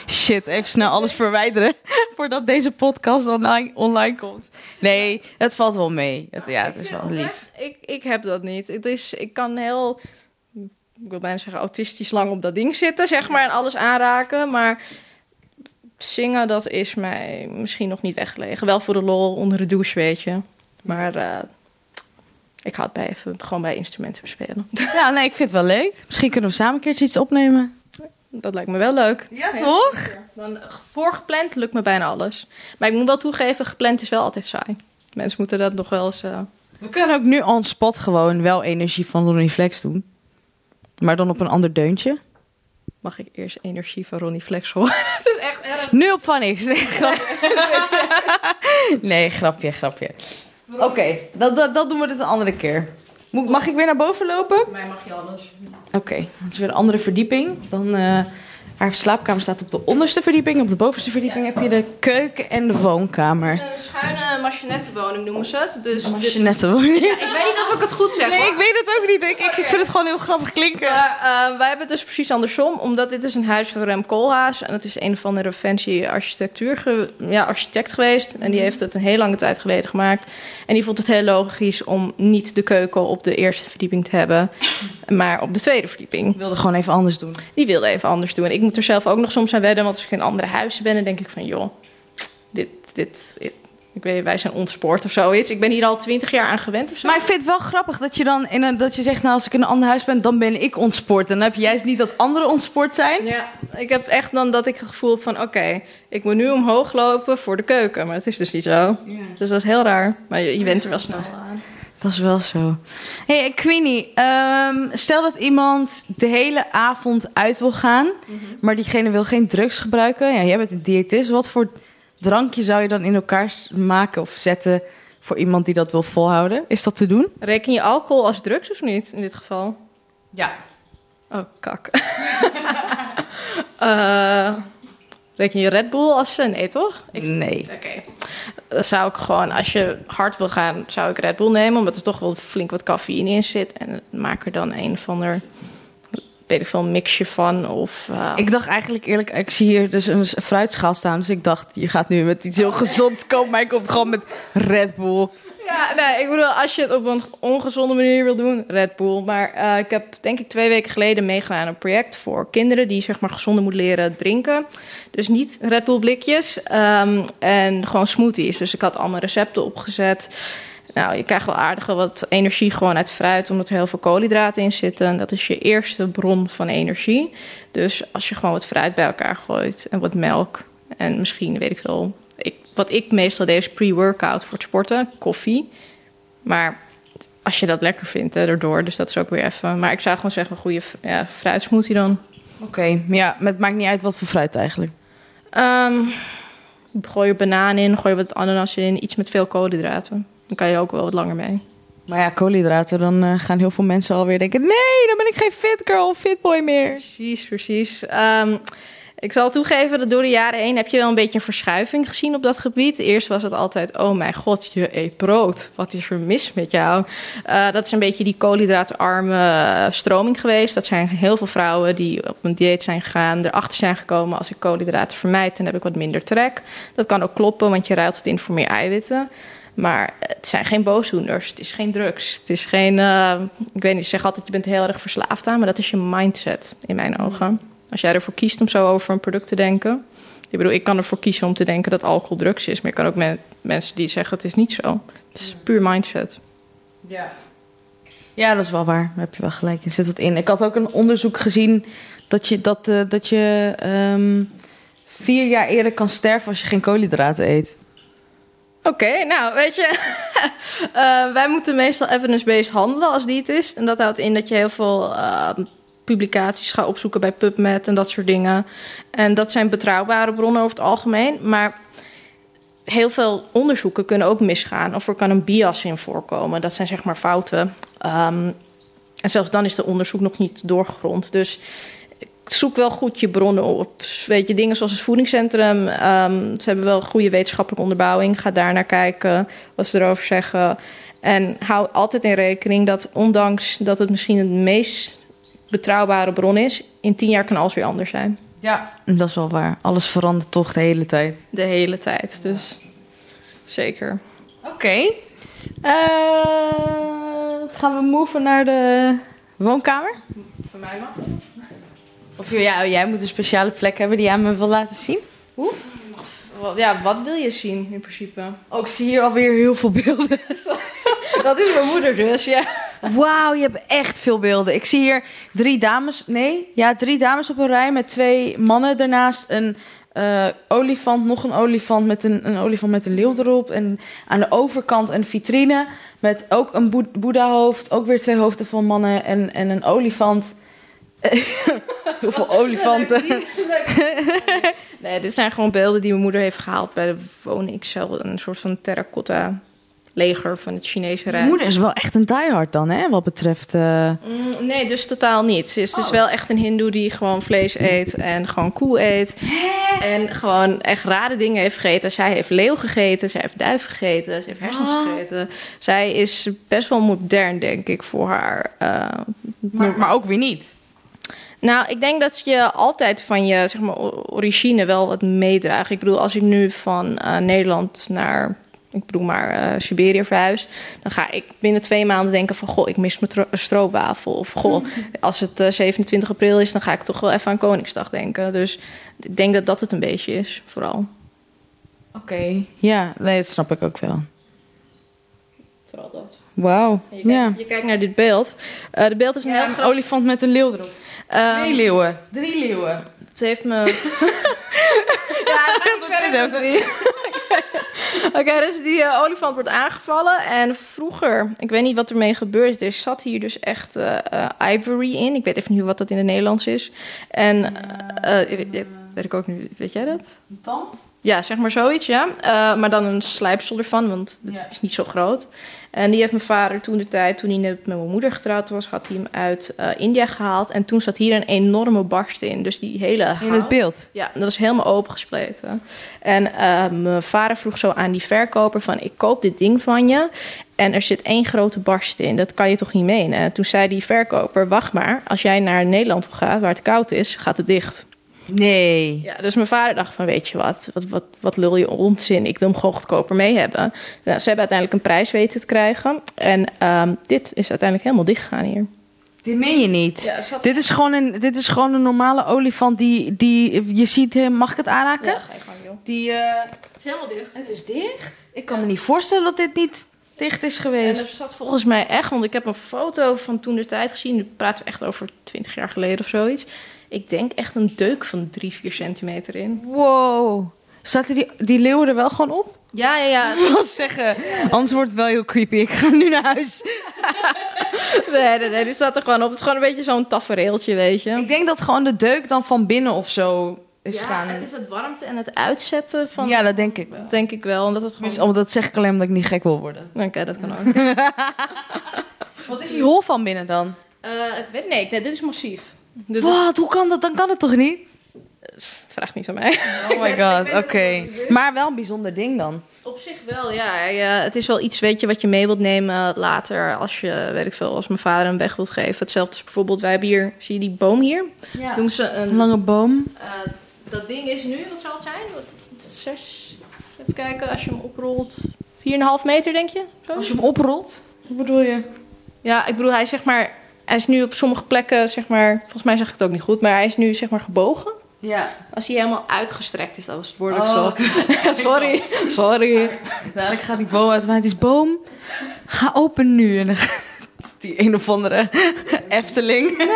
Shit, even snel alles verwijderen voordat deze podcast online, online komt. Nee, het valt wel mee. Het, ja, het is wel lief. Ik, ik heb dat niet. Het is, ik kan heel, ik wil bijna zeggen, autistisch lang op dat ding zitten, zeg maar, en alles aanraken. Maar zingen, dat is mij misschien nog niet weggelegen. Wel voor de lol onder de douche, weet je. Maar eh, ik hou het bij even gewoon bij instrumenten bespelen. Ja, nee, ik vind het wel leuk. Misschien kunnen we samen een keertje iets opnemen. Dat lijkt me wel leuk. Ja, toch? Dan voorgepland lukt me bijna alles. Maar ik moet wel toegeven, gepland is wel altijd saai. Mensen moeten dat nog wel eens... eh, We kunnen ook nu on spot gewoon wel energie van Ronnie Flex doen. Maar dan op een ander deuntje. Mag ik eerst energie van Ronnie Flex horen? het is echt erg. Nu op van niks. Nee, grapje. nee, grapje, grapje. Oké, dat, dat, dat doen we dit een andere keer. Moet- Mag ik weer naar boven lopen? Mij mag je alles. Oké, dat is weer een andere verdieping. Dan, eh, haar slaapkamer staat op de onderste verdieping. Op de bovenste verdieping heb je de keuken en de woonkamer. Een schuine machinettenwoning noemen ze het. Dus Als dit- je net woning. Ja, ik weet niet of ik het goed zeg Nee, hoor. ik weet het ook niet. Ik, ik, vind het gewoon heel grappig klinken. Maar eh, wij hebben het dus precies andersom, omdat dit is een huis van Rem Koolhaas. En het is een of andere fancy architectuur ge- ja, architect geweest. En die heeft het een heel lange tijd geleden gemaakt. En die vond het heel logisch om niet de keuken op de eerste verdieping te hebben, maar op de tweede verdieping. Ik wilde gewoon even anders doen. Die wilde even anders doen. En ik moet er zelf ook nog soms aan wedden, want als ik in andere huizen ben, dan denk ik van, joh, dit, dit, ik weet, wij zijn ontspoord of zoiets. Ik ben hier al twintig jaar aan gewend of zo. Maar ik vind het wel grappig dat je dan in een, dat je zegt, nou als ik in een ander huis ben, dan ben ik ontspoord. En dan heb je juist niet dat anderen ontspoord zijn. Ja, ik heb echt dan dat ik het gevoel heb van... oké, ik moet nu omhoog lopen voor de keuken. Maar dat is dus niet zo. Dus dat is heel raar. Maar je, je bent er wel snel aan. Dat is wel zo. hey, Queenie, ehm, stel dat iemand de hele avond uit wil gaan, maar diegene wil geen drugs gebruiken. Ja, jij bent een diëtist. Wat voor drankje zou je dan in elkaar maken of zetten voor iemand die dat wil volhouden? Is dat te doen? Reken je alcohol als drugs of niet, in dit geval? Ja. Oh, kak. Eh, reken je Red Bull als... nee, toch? Ik- Nee. Oké. Dan zou ik gewoon, als je hard wil gaan, zou ik Red Bull nemen. Omdat er toch wel flink wat cafeïne in zit. En maak er dan een van er, weet ik veel, een mixje van. Of, eh, Ik dacht eigenlijk eerlijk, ik zie hier dus een fruitschaal staan. Dus ik dacht, je gaat nu met iets heel gezonds komen, maar je komt gewoon met Red Bull. Ja, nee, ik bedoel, als je het op een ongezonde manier wil doen, Red Bull. Maar eh, ik heb denk ik twee weken geleden meegedaan aan een project voor kinderen die zeg maar gezonder moeten leren drinken. Dus niet Red Bull blikjes ehm, en gewoon smoothies. Dus ik had allemaal recepten opgezet. Nou, je krijgt wel aardige wat energie gewoon uit fruit, omdat er heel veel koolhydraten in zitten. En dat is je eerste bron van energie. Dus als je gewoon wat fruit bij elkaar gooit en wat melk en misschien, weet ik veel... Ik, wat ik meestal deed is pre-workout voor het sporten, koffie. Maar als je dat lekker vindt, hè, erdoor. Dus dat is ook weer even... Maar ik zou gewoon zeggen, een goede ja, fruitsmoothie dan. Oké, maar ja, maar het maakt niet uit wat voor fruit eigenlijk. Ehm, gooi je banaan in, gooi je wat ananas in. Iets met veel koolhydraten. Dan kan je ook wel wat langer mee. Maar ja, koolhydraten, dan eh, gaan heel veel mensen alweer denken... nee, dan ben ik geen fit girl of fit boy meer. Precies, precies. Ehm, ik zal toegeven dat door de jaren heen heb je wel een beetje een verschuiving gezien op dat gebied. Eerst was het altijd, oh mijn god, je eet brood. Wat is er mis met jou? Eh, dat is een beetje die koolhydraatarme eh, stroming geweest. Dat zijn heel veel vrouwen die op een dieet zijn gegaan, erachter zijn gekomen... als ik koolhydraten vermijd, dan heb ik wat minder trek. Dat kan ook kloppen, want je ruilt het in voor meer eiwitten. Maar het zijn geen boosdoeners, het is geen drugs. Het is geen, eh, ik weet niet, ik zeg altijd je bent heel erg verslaafd aan... maar dat is je mindset in mijn ogen. Als jij ervoor kiest om zo over een product te denken. Ik bedoel, ik kan ervoor kiezen om te denken dat alcohol drugs is. Maar ik kan ook met mensen die zeggen het is niet zo. Het is puur mindset. Ja. Ja, dat is wel waar. Daar heb je wel gelijk. Er zit wat in. Ik had ook een onderzoek gezien dat je, dat, eh, dat je ehm, vier jaar eerder kan sterven als je geen koolhydraten eet. Oké, nou weet je, eh, wij moeten meestal evidence-based handelen als diëtist. En dat houdt in dat je heel veel eh, publicaties gaat opzoeken bij PubMed en dat soort dingen. En dat zijn betrouwbare bronnen over het algemeen. Maar heel veel onderzoeken kunnen ook misgaan. Of er kan een bias in voorkomen. Dat zijn zeg maar fouten. Ehm, en zelfs dan is de onderzoek nog niet doorgegrond. Dus zoek wel goed je bronnen op. Weet je, dingen zoals het voedingscentrum. ehm, ze hebben wel goede wetenschappelijke onderbouwing. Ga daar naar kijken, wat ze erover zeggen. En hou altijd in rekening dat ondanks dat het misschien het meest betrouwbare bron is... in tien jaar kan alles weer anders zijn. Ja. Dat is wel waar. Alles verandert toch de hele tijd. De hele tijd, dus zeker. Oké. Eh, gaan we moven naar de woonkamer? Voor mij mag Of ja, jij moet een speciale plek hebben die jij me wil laten zien? Ja, wat wil je zien in principe? Oh, ik zie hier alweer heel veel beelden. Dat is mijn moeder dus, ja. Wauw, je hebt echt veel beelden. Ik zie hier drie dames, nee, ja, drie dames op een rij met twee mannen daarnaast. Een eh, olifant, nog een olifant met een, een olifant met een leeuw erop. En aan de overkant een vitrine met ook een boe- boeddha-hoofd. Ook weer twee hoofden van mannen en, en een olifant. Heel veel olifanten. Nee, dit zijn gewoon beelden die mijn moeder heeft gehaald bij de woning. Ik zelf een soort van terracotta leger van het Chinese Je Rijk. moeder is wel echt een diehard dan, hè? Wat betreft... eh, Mm, nee, dus totaal niet. Ze is dus Oh. wel echt een hindoe die gewoon vlees eet en gewoon koe eet. En gewoon echt rare dingen heeft gegeten. Zij heeft leeuw gegeten, zij heeft duif gegeten, ze heeft hersens gegeten. Zij is best wel modern, denk ik, voor haar. eh, maar, maar ook weer niet. Nou, ik denk dat je altijd van je zeg maar, origine wel wat meedraagt. Ik bedoel, als ik nu van eh, Nederland naar, ik bedoel maar, eh, Siberië verhuis... dan ga ik binnen twee maanden denken van... goh, ik mis mijn tro- stroopwafel. Of goh, als het eh, 27 april is... dan ga ik toch wel even aan Koningsdag denken. Dus ik denk dat dat het een beetje is, vooral. Oké. Ja, nee, dat snap ik ook wel. Vooral dat. Wauw. Je, kijkt, Ja. je kijkt naar dit beeld. Eh de beeld heeft een Ja, heel een groot... olifant met een leeuw erop. eh, Twee leeuwen. Drie leeuwen. Ze heeft me. ja, dat is Oké, dus die eh, olifant wordt aangevallen. En vroeger, ik weet niet wat ermee gebeurd is, zat hier dus echt eh, ivory in. Ik weet even niet wat dat in het Nederlands is. En weet, weet ik ook niet, weet jij dat? Een tand? Ja, zeg maar zoiets, ja. Eh, maar dan een slijpsel ervan, want het Ja. is niet zo groot. En die heeft mijn vader toen de tijd, toen hij net met mijn moeder getrouwd was, had hij hem uit eh, India gehaald. En toen zat hier een enorme barst in. Dus die hele In het beeld. ja, dat was helemaal opengespleten. En eh, mijn vader vroeg zo aan die verkoper van... ik koop dit ding van je en er zit één grote barst in. Dat kan je toch niet menen? En toen zei die verkoper, wacht maar... als jij naar Nederland gaat, waar het koud is, gaat het dicht. Nee. Ja, dus mijn vader dacht van, weet je wat, wat, wat, wat lul je onzin? Ik wil hem gewoon goedkoper mee hebben. Nou, ze hebben uiteindelijk een prijs weten te krijgen. En ehm, dit is uiteindelijk helemaal dicht gegaan hier. Dit meen je niet. Ja, had- Dit, is gewoon een, dit is gewoon een normale olifant die, die je ziet hem. Mag ik het aanraken? Ja, ga je gang, joh. Die, eh, Het is helemaal dicht. het is dicht. Ik kan me niet voorstellen dat dit niet dicht is En geweest. er zat volgens mij echt, want ik heb een foto van toen de tijd gezien. Nu praten we echt over 20 jaar geleden of zoiets. Ik denk echt een deuk van 3, 4 centimeter in. Wow. Zaten die, die leeuwen er wel gewoon op? Ja, ja, ja. Ik wil zeggen, anders wordt het wel heel creepy. Ik ga nu naar huis. Nee, nee, nee, die zat er gewoon op. Het is gewoon een beetje zo'n tafereeltje, weet je. Ik denk dat gewoon de deuk dan van binnen of zo is ja, gaan. het is het warmte en het uitzetten van... Ja, dat denk ik wel. Dat denk ik wel. Omdat het gewoon... Dus, oh, dat zeg ik alleen omdat ik niet gek wil worden. Oké, dat kan ook. Wat is die hol van binnen dan? Eh, ik weet nee, nee, dit is massief. Dus Wat? Hoe kan dat? Dan kan het toch niet? vraag niet aan mij. Oh my god, oké. Maar wel een bijzonder ding dan. Op zich wel, ja. Eh, het is wel iets, weet je, wat je mee wilt nemen later als je, weet ik veel, als mijn vader hem weg wilt geven. Hetzelfde is bijvoorbeeld, wij hebben hier, zie je die boom hier? Ja. Doen ze Een lange boom. eh, dat ding is nu, wat zal het zijn? Wat, zes, even kijken, als je hem oprolt, 4,5 meter denk je? Zo? Als je hem oprolt. Wat bedoel je? Ja, ik bedoel, hij is zeg maar, hij is nu op sommige plekken, zeg maar, volgens mij zeg ik het ook niet goed, maar hij is nu zeg maar gebogen. Ja. Als hij helemaal uitgestrekt is, dat was het woordelijk Oh, zo. sorry, sorry. Dadelijk gaat die boom uit. Maar het is boom. Ga open nu. En dan is die een of andere Efteling.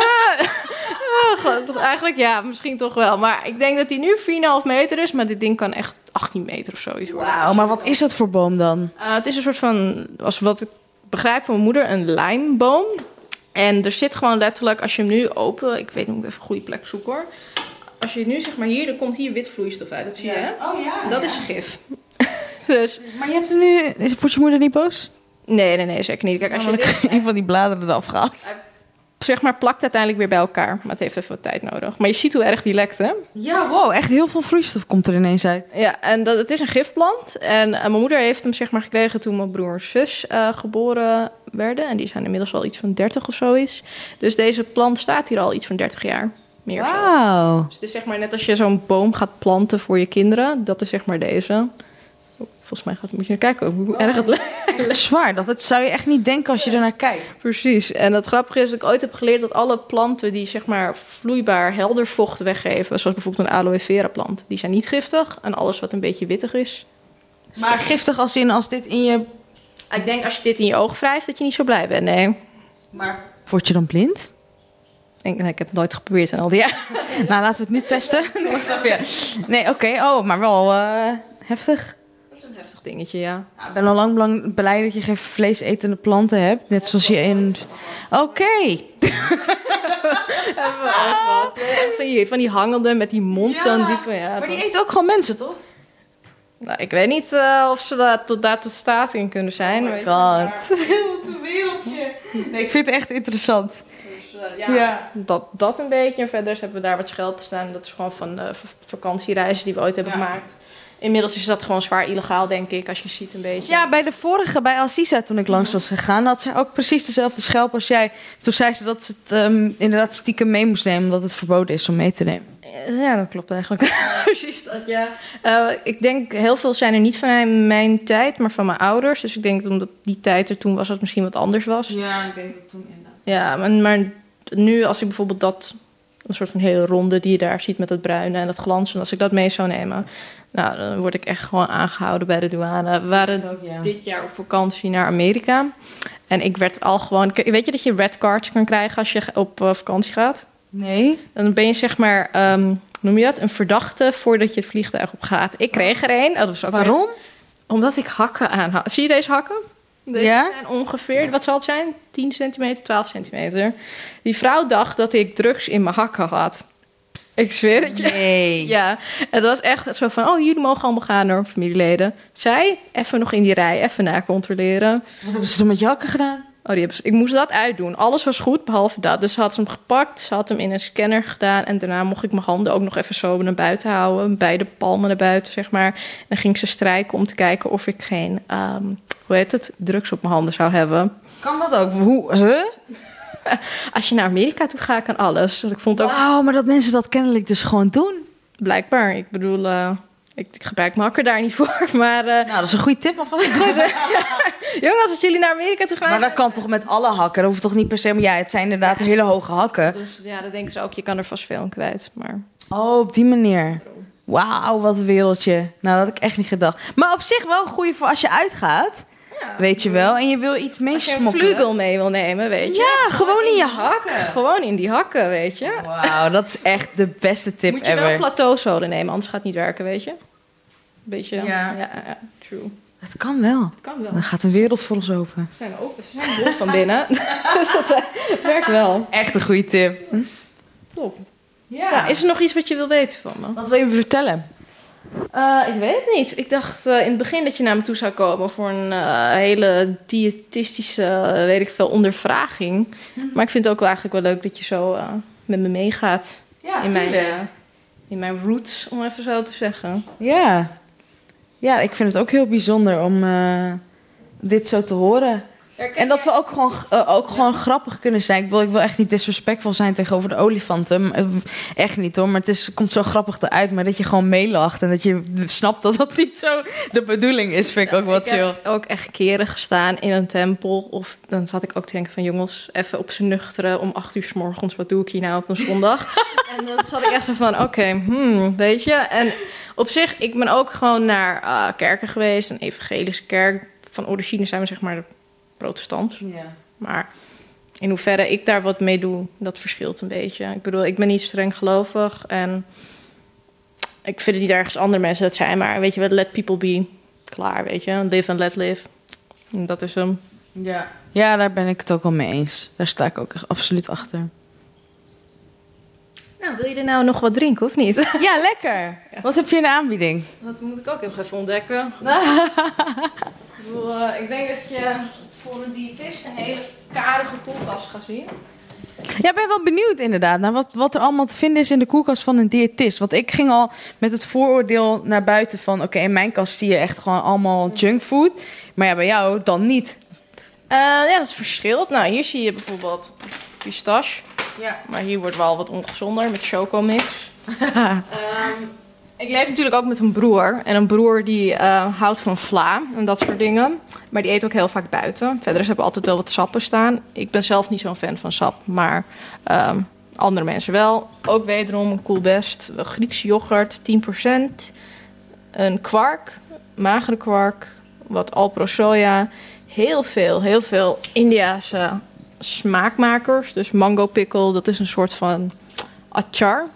Oh, god, eigenlijk ja, misschien toch wel. Maar ik denk dat hij nu 4,5 meter is, maar dit ding kan echt 18 meter of zoiets worden. Wauw, maar wat is dat voor boom dan? Eh, het is een soort van, als wat ik begrijp van mijn moeder, een lijmboom. En er zit gewoon letterlijk, als je hem nu open, ik weet niet, ik even een goede plek zoeken hoor. Als je nu zeg maar hier, er komt hier wit vloeistof uit, dat zie je hè? Oh ja. Dat is gif. dus Maar je hebt hem nu... Wordt je moeder niet boos? nee, nee, nee, zeker niet. Kijk, als je Als dit, een van die bladeren eraf gehaald. Zeg maar, plakt uiteindelijk weer bij elkaar. Maar het heeft even wat tijd nodig. Maar je ziet hoe erg die lekt, hè? Ja, wow. Echt heel veel vloeistof komt er ineens uit. Ja, en dat, het is een gifplant. En eh, mijn moeder heeft hem zeg maar gekregen toen mijn broer en zus eh, geboren werden. En die zijn inmiddels al iets van 30 of zoiets. Dus deze plant staat hier al iets van 30 jaar. Meer zo. Wauw. Dus het is zeg maar net als je zo'n boom gaat planten voor je kinderen. Dat is zeg maar deze. Oh, Volgens mij gaat, moet je naar kijken hoe erg het lijkt. Echt zwaar. Dat, dat zou je echt niet denken als je ernaar kijkt. Precies. En het grappige is dat ik ooit heb geleerd dat alle planten die zeg maar vloeibaar helder vocht weggeven, zoals bijvoorbeeld een aloe vera plant, die zijn niet giftig. En alles wat een beetje wittig is. Maar giftig als in als dit in je... Ik denk als je dit in je oog wrijft, dat je niet zo blij bent. Nee. Maar... Word je dan blind? Ik, nee, ik heb het nooit geprobeerd in al die jaren. nou, laten we het nu testen. Nee, nee oké. Oh, maar wel eh, heftig. Is een heftig dingetje, ja. Ja, ik ben al lang belang, blij dat je geen vleesetende planten hebt. Net zoals je in... Oké. Van die, van die hangende met die mond Ja, zo'n diepe. Ja, Maar die toch? eten ook gewoon mensen, toch? Nou, ik weet niet eh, of ze daar tot, daar tot staat in kunnen zijn. Oh my god. maar- Wat een wereldje. Nee, ik vind het echt interessant. Dus, eh, ja, Ja. Dat, dat een beetje. En verder hebben we daar wat schelpen staan. Dat is gewoon van de vakantiereizen die we ooit hebben Ja. gemaakt. Inmiddels is dat gewoon zwaar illegaal, denk ik, als je ziet een beetje. Ja, bij de vorige, bij Assisa, toen ik langs was gegaan, had zij ook precies dezelfde schelp als jij. Toen zei ze dat ze het ehm, inderdaad stiekem mee moest nemen, omdat het verboden is om mee te nemen. Ja, dat klopt eigenlijk. Precies dat, ja. Eh, ik denk, heel veel zijn er niet van mijn tijd, maar van mijn ouders. Dus ik denk, omdat die tijd er toen was, dat het misschien wat anders was. Ja, ik denk dat toen inderdaad. Ja, maar, maar nu als ik bijvoorbeeld dat, een soort van hele ronde die je daar ziet met dat bruine en dat glanzen, als ik dat mee zou nemen, nou, dan word ik echt gewoon aangehouden bij de douane. We waren ook, ja. dit jaar op vakantie naar Amerika. En ik werd al gewoon. Weet je dat je red cards kan krijgen als je op eh, vakantie gaat? Nee? Dan ben je zeg maar, ehm, noem je dat, een verdachte voordat je het vliegtuig op gaat. Ik kreeg er een. Oh, dat was ook Waarom? Omdat ik hakken aan had. Zie je deze hakken? Deze Ja? zijn ongeveer, wat zal het zijn? 10 centimeter, 12 centimeter. Die vrouw dacht dat ik drugs in mijn hakken had. Ik zweer het je. Nee. Ja, het was echt zo van, oh, jullie mogen allemaal gaan door familieleden. Zij, even nog in die rij, even nacontroleren. Wat hebben ze toen met je hakken gedaan? Oh, die hebben ze, ik moest dat uitdoen. Alles was goed, behalve dat. Dus ze had hem gepakt, ze had hem in een scanner gedaan... en daarna mocht ik mijn handen ook nog even zo naar buiten houden. Beide palmen naar buiten, zeg maar. En dan ging ze strijken om te kijken of ik geen, ehm, hoe heet het, drugs op mijn handen zou hebben. Kan dat ook? Hoe? Huh? Als je naar Amerika toe gaat, kan alles. Dus ik vond ook Wauw, maar dat mensen dat kennelijk dus gewoon doen. blijkbaar. Ik bedoel, eh, ik, ik gebruik mijn hakker daar niet voor. Maar uh, Nou, dat is een goede tip alvast. jongens, als jullie naar Amerika toe gaan... Maar dat kan toch met alle hakken? Dat hoeft toch niet per se... Maar ja, het zijn inderdaad hele hoge hakken. Dus ja, dan denken ze ook, je kan er vast veel aan kwijt. Maar Oh, op die manier. Wauw, wat een wereldje. Nou, dat had ik echt niet gedacht. Maar op zich wel een goede voor als je uitgaat. Ja, Weet je wel. En je wil iets Als je een meesmokkelen. vlugel mee wil nemen, weet je. Ja, gewoon in je hakken. Gewoon in die hakken, weet je. Wauw, dat is echt de beste tip Moet je wel ever. plateauzoden nemen, anders gaat het niet werken, weet je. Beetje, ja, Ja. true. Dat kan wel. Het kan wel. Dan gaat een wereld voor ons open. Ze zijn open, ze zijn bol van binnen. dus dat eh, het werkt wel. Echt een goede tip. Top. Ja, is er nog iets wat je wil weten van me? Wat wil je vertellen? Eh, ik weet het niet. Ik dacht eh, in het begin dat je naar me toe zou komen voor een eh, hele diëtistische, weet ik veel, ondervraging. Maar ik vind het ook wel eigenlijk wel leuk dat je zo met me meegaat Ja, in, mijn, in mijn roots, om even zo te zeggen. Ja. Ja, ik vind het ook heel bijzonder om dit zo te horen. En dat we ook gewoon, eh, ook gewoon grappig kunnen zijn. Ik wil, ik wil echt niet disrespectvol zijn tegenover de olifanten. Eh, Echt niet hoor, maar het is, komt zo grappig eruit. Maar dat je gewoon meelacht en dat je snapt dat dat niet zo de bedoeling is, vind ik ook wat ik chill. heb ook echt keren gestaan in een tempel. Of dan zat ik ook te denken van jongens, even op z'n nuchteren om acht uur s morgens. Wat doe ik hier nou op een zondag? en dan zat ik echt zo van, oké, hmm, weet je. En op zich, ik ben ook gewoon naar ah, kerken geweest. Een evangelische kerk. Van origine zijn we zeg maar protestant. Ja. Maar in hoeverre ik daar wat mee doe, dat verschilt een beetje. Ik bedoel, ik ben niet streng gelovig en ik vind het niet ergens andere mensen dat zijn, maar weet je wel, let people be. Klaar, weet je. Live and let live. En dat is hem. Ja. ja, daar ben ik het ook wel mee eens. Daar sta ik ook echt absoluut achter. Nou, wil je er nou nog wat drinken of niet? Ja, lekker. Wat heb je in de aanbieding? Dat moet ik ook nog even ontdekken. ik, bedoel, eh, ik denk dat je voor een diëtist een hele karige koelkast gaat zien. Ja, ik ben wel benieuwd inderdaad naar wat, wat er allemaal te vinden is in de koelkast van een diëtist. Want ik ging al met het vooroordeel naar buiten van... oké, in mijn kast zie je echt gewoon allemaal junkfood. Maar ja, bij jou dan niet. Eh, ja, dat is verschilt. Nou, hier zie je bijvoorbeeld pistache. Ja. Maar hier wordt wel wat ongezonder met chocomix. Ehm ik leef natuurlijk ook met een broer. En een broer die eh, houdt van vla en dat soort dingen. Maar die eet ook heel vaak buiten. Verder hebben altijd wel wat sappen staan. Ik ben zelf niet zo'n fan van sap. Maar ehm, andere mensen wel. Ook wederom een cool best. Griekse yoghurt, 10%. Een kwark, magere kwark. Wat alpro soja. Heel veel, heel veel Indiase smaakmakers. Dus mango pickle, dat is een soort van achar.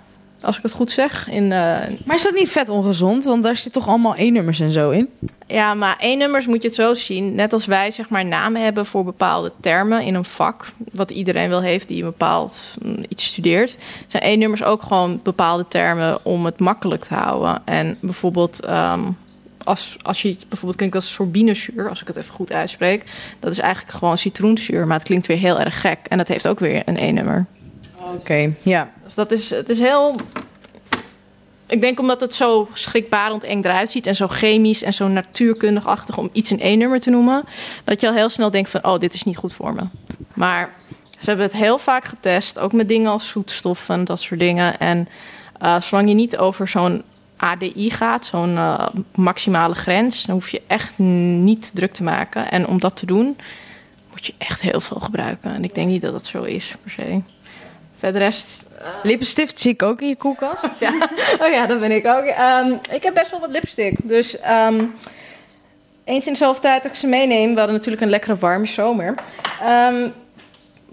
Als ik het goed zeg. In, eh, Maar is dat niet vet ongezond? Want daar zit toch allemaal E-nummers en zo in? ja, maar één-nummers moet je het zo zien. Net als wij zeg maar namen hebben voor bepaalde termen in een vak. Wat iedereen wel heeft die een bepaald mm, iets studeert. Zijn één-nummers ook gewoon bepaalde termen om het makkelijk te houden. En bijvoorbeeld ehm, als, als je bijvoorbeeld klinkt als sorbinezuur, als ik het even goed uitspreek, dat is eigenlijk gewoon citroenzuur, maar het klinkt weer heel erg gek. En dat heeft ook weer een E-nummer. Oké, ja. Dus dat is, het is heel. Ik denk omdat het zo schrikbarend eng eruit ziet en zo chemisch en zo natuurkundig-achtig om iets een E-nummer te noemen, dat je al heel snel denkt van, oh, dit is niet goed voor me. Maar ze hebben het heel vaak getest, ook met dingen als zoetstoffen en dat soort dingen. En uh, zolang je niet over zo'n ADI gaat, zo'n uh, maximale grens, dan hoef je echt niet druk te maken. En om dat te doen, moet je echt heel veel gebruiken. En ik denk niet dat dat zo is, per se. Verder rest... Uh... Lippenstift zie ik ook in je koelkast. ja. Oh ja, dat ben ik ook. Um, ik heb best wel wat lipstick. Dus um, eens in dezelfde tijd dat ik ze meeneem... We hadden natuurlijk een lekkere warme zomer. Um,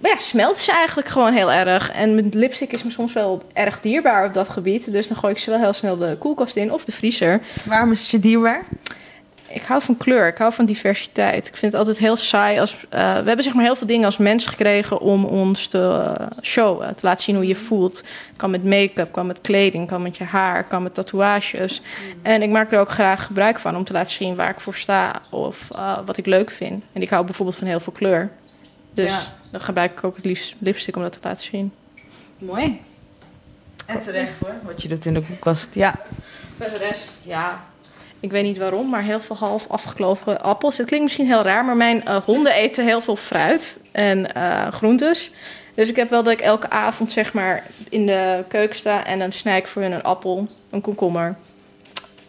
ja, smelt ze eigenlijk gewoon heel erg. En met lipstick is me soms wel erg dierbaar op dat gebied. Dus dan gooi ik ze wel heel snel de koelkast in of de vriezer. Waarom is je dierbaar? Ik hou van kleur, ik hou van diversiteit. Ik vind het altijd heel saai als... Uh, we hebben zeg maar heel veel dingen als mens gekregen om ons te uh, showen. Te laten zien hoe je voelt. Kan met make-up, kan met kleding, kan met je haar, kan met tatoeages. Mm. En ik maak er ook graag gebruik van om te laten zien waar ik voor sta. Of uh, wat ik leuk vind. En ik hou bijvoorbeeld van heel veel kleur. Dus ja. dan gebruik ik ook het liefst lipstick om dat te laten zien. Mooi. En terecht hoor, wat je doet in de koelkast. Ja. Verder rest, ja. Ik weet niet waarom, maar heel veel half afgekloven appels. Het klinkt misschien heel raar, maar mijn uh, honden eten heel veel fruit en uh, groentes. Dus ik heb wel dat ik elke avond zeg maar in de keuken sta en dan snij ik voor hun een appel, een komkommer,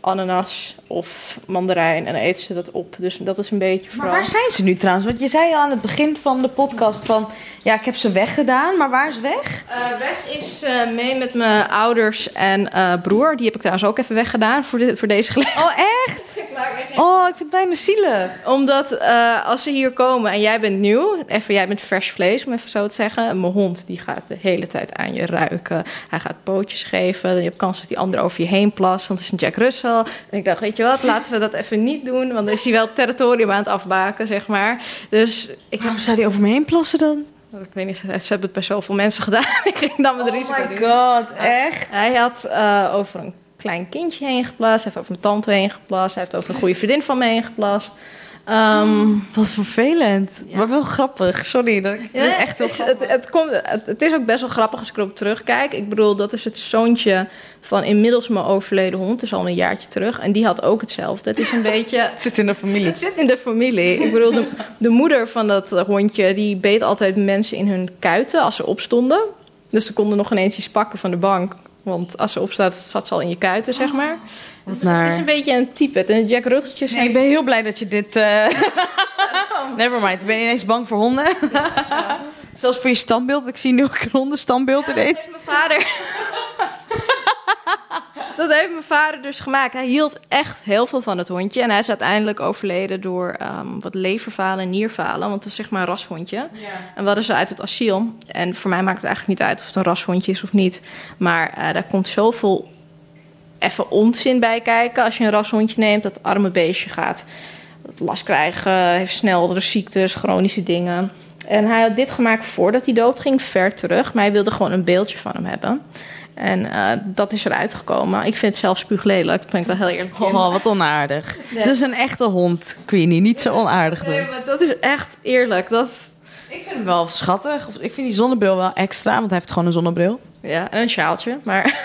ananas of mandarijn en dan eten ze dat op. Dus dat is een beetje vooral... Maar waar zijn ze nu trouwens? Want je zei al aan het begin van de podcast van... ja, ik heb ze weggedaan, maar waar is weg? Uh, weg is uh, mee met mijn ouders en uh, broer. Die heb ik trouwens ook even weggedaan voor, voor deze gelegenheid. Oh, echt? ik echt oh, ik vind het bijna zielig. Omdat als ze hier komen en jij bent nieuw... even jij bent vers vlees, om even zo te zeggen... mijn hond die gaat de hele tijd aan je ruiken. Hij gaat pootjes geven. Je hebt kans dat die ander over je heen plast, want het is een Jack Russell. En ik dacht, weet je wat, laten we dat even niet doen. Want dan is hij wel territorium aan het afbaken, zeg maar. Dus ik Waarom zou hij over me heen plassen dan? Ik weet niet, ze hebben het bij zoveel mensen gedaan. ik ging dan met de oh risico. Oh my god, echt? Hij had uh, over een klein kindje heen geplast. Hij heeft over mijn tante heen geplast. Hij heeft over een goede vriendin van me heen geplast. Um, Wat vervelend. Ja. Maar wel grappig. Sorry, dat ik ja, echt heel grappig. Het, het, komt, het, het, is ook best wel grappig als ik erop terugkijk. Ik bedoel, dat is het zoontje van inmiddels mijn overleden hond. Het is al een jaartje terug. En die had ook hetzelfde. Het is een beetje... het zit in de familie. Het zit in de familie. Ik bedoel, de, de moeder van dat hondje... die beet altijd mensen in hun kuiten als ze opstonden. Dus ze konden nog ineens iets pakken van de bank. Want als ze opstaat, zat ze al in je kuiten, zeg maar. Wat dus naar... Het is een beetje een type. En Jack Ruggetjes... Nee, ik ben heel blij dat je dit... Uh... Nevermind, ik ben ineens bang voor honden. Ja. Zelfs voor je standbeeld. Ik zie nu ook een hondenstandbeeld ja, ineens. Heeft mijn vader... dat heeft mijn vader dus gemaakt. Hij hield echt heel veel van het hondje. En hij is uiteindelijk overleden door um, wat leverfalen en nierfalen. Want het is zeg maar een rashondje. Ja. En we hadden ze uit het asiel. En voor mij maakt het eigenlijk niet uit of het een rashondje is of niet. Maar uh, daar komt zoveel even onzin bij kijken. Als je een rashondje neemt, dat arme beestje gaat last krijgen, heeft sneldere ziektes, chronische dingen. En hij had dit gemaakt voordat hij dood ging, ver terug. Maar hij wilde gewoon een beeldje van hem hebben. En uh, dat is eruit gekomen. Ik vind het zelf spuuglelijk. Dat ben ik wel heel eerlijk in. Oh, wat onaardig. Nee. Dat is een echte hond, Queenie. Niet zo onaardig doen. Nee, maar dat is echt eerlijk. Dat... Ik vind hem wel schattig. Ik vind die zonnebril wel extra, want hij heeft gewoon een zonnebril. Ja, en een sjaaltje, maar...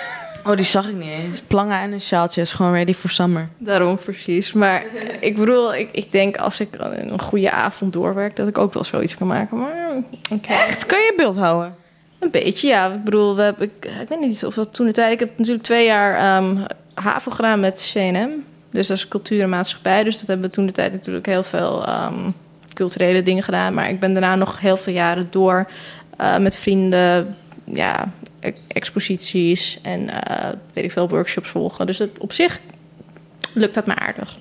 Oh, die zag ik niet eens. Plangen en een sjaaltje is gewoon ready for summer. Daarom precies. Maar ik bedoel, ik, ik denk als ik een goede avond doorwerk, dat ik ook wel zoiets kan maken. Maar okay. Echt? Kun je beeld houden? Een beetje, ja. Ik bedoel, we hebben, ik, ik weet niet of dat toen de tijd. Ik heb natuurlijk twee jaar um, HAVO gedaan met CNM. Dus dat is cultuur en maatschappij. Dus dat hebben we toen de tijd natuurlijk heel veel um, culturele dingen gedaan. Maar ik ben daarna nog heel veel jaren door uh, met vrienden ja, exposities en uh, weet ik veel, workshops volgen. Dus het, op zich lukt dat me aardig.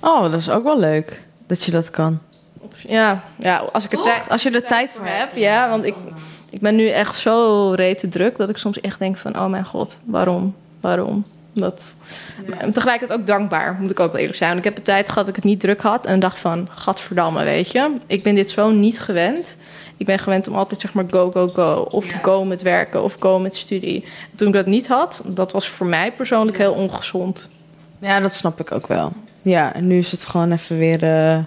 Oh, dat is ook wel leuk dat je dat kan. Ja, ja als, ik er als je er tijd voor hebt. Ja, want ik, ik ben nu echt zo rete druk dat ik soms echt denk van... oh mijn god, waarom? Waarom? Dat, ja. En tegelijkertijd ook dankbaar, moet ik ook wel eerlijk zijn. Want ik heb een tijd gehad dat ik het niet druk had... en dacht van, gadverdamme, weet je. Ik ben dit zo niet gewend ik ben gewend om altijd zeg maar go, go, go. Of ja. go met werken of go met studie. Toen ik dat niet had, dat was voor mij persoonlijk heel ongezond. Ja, dat snap ik ook wel. Ja, en nu is het gewoon even weer eh,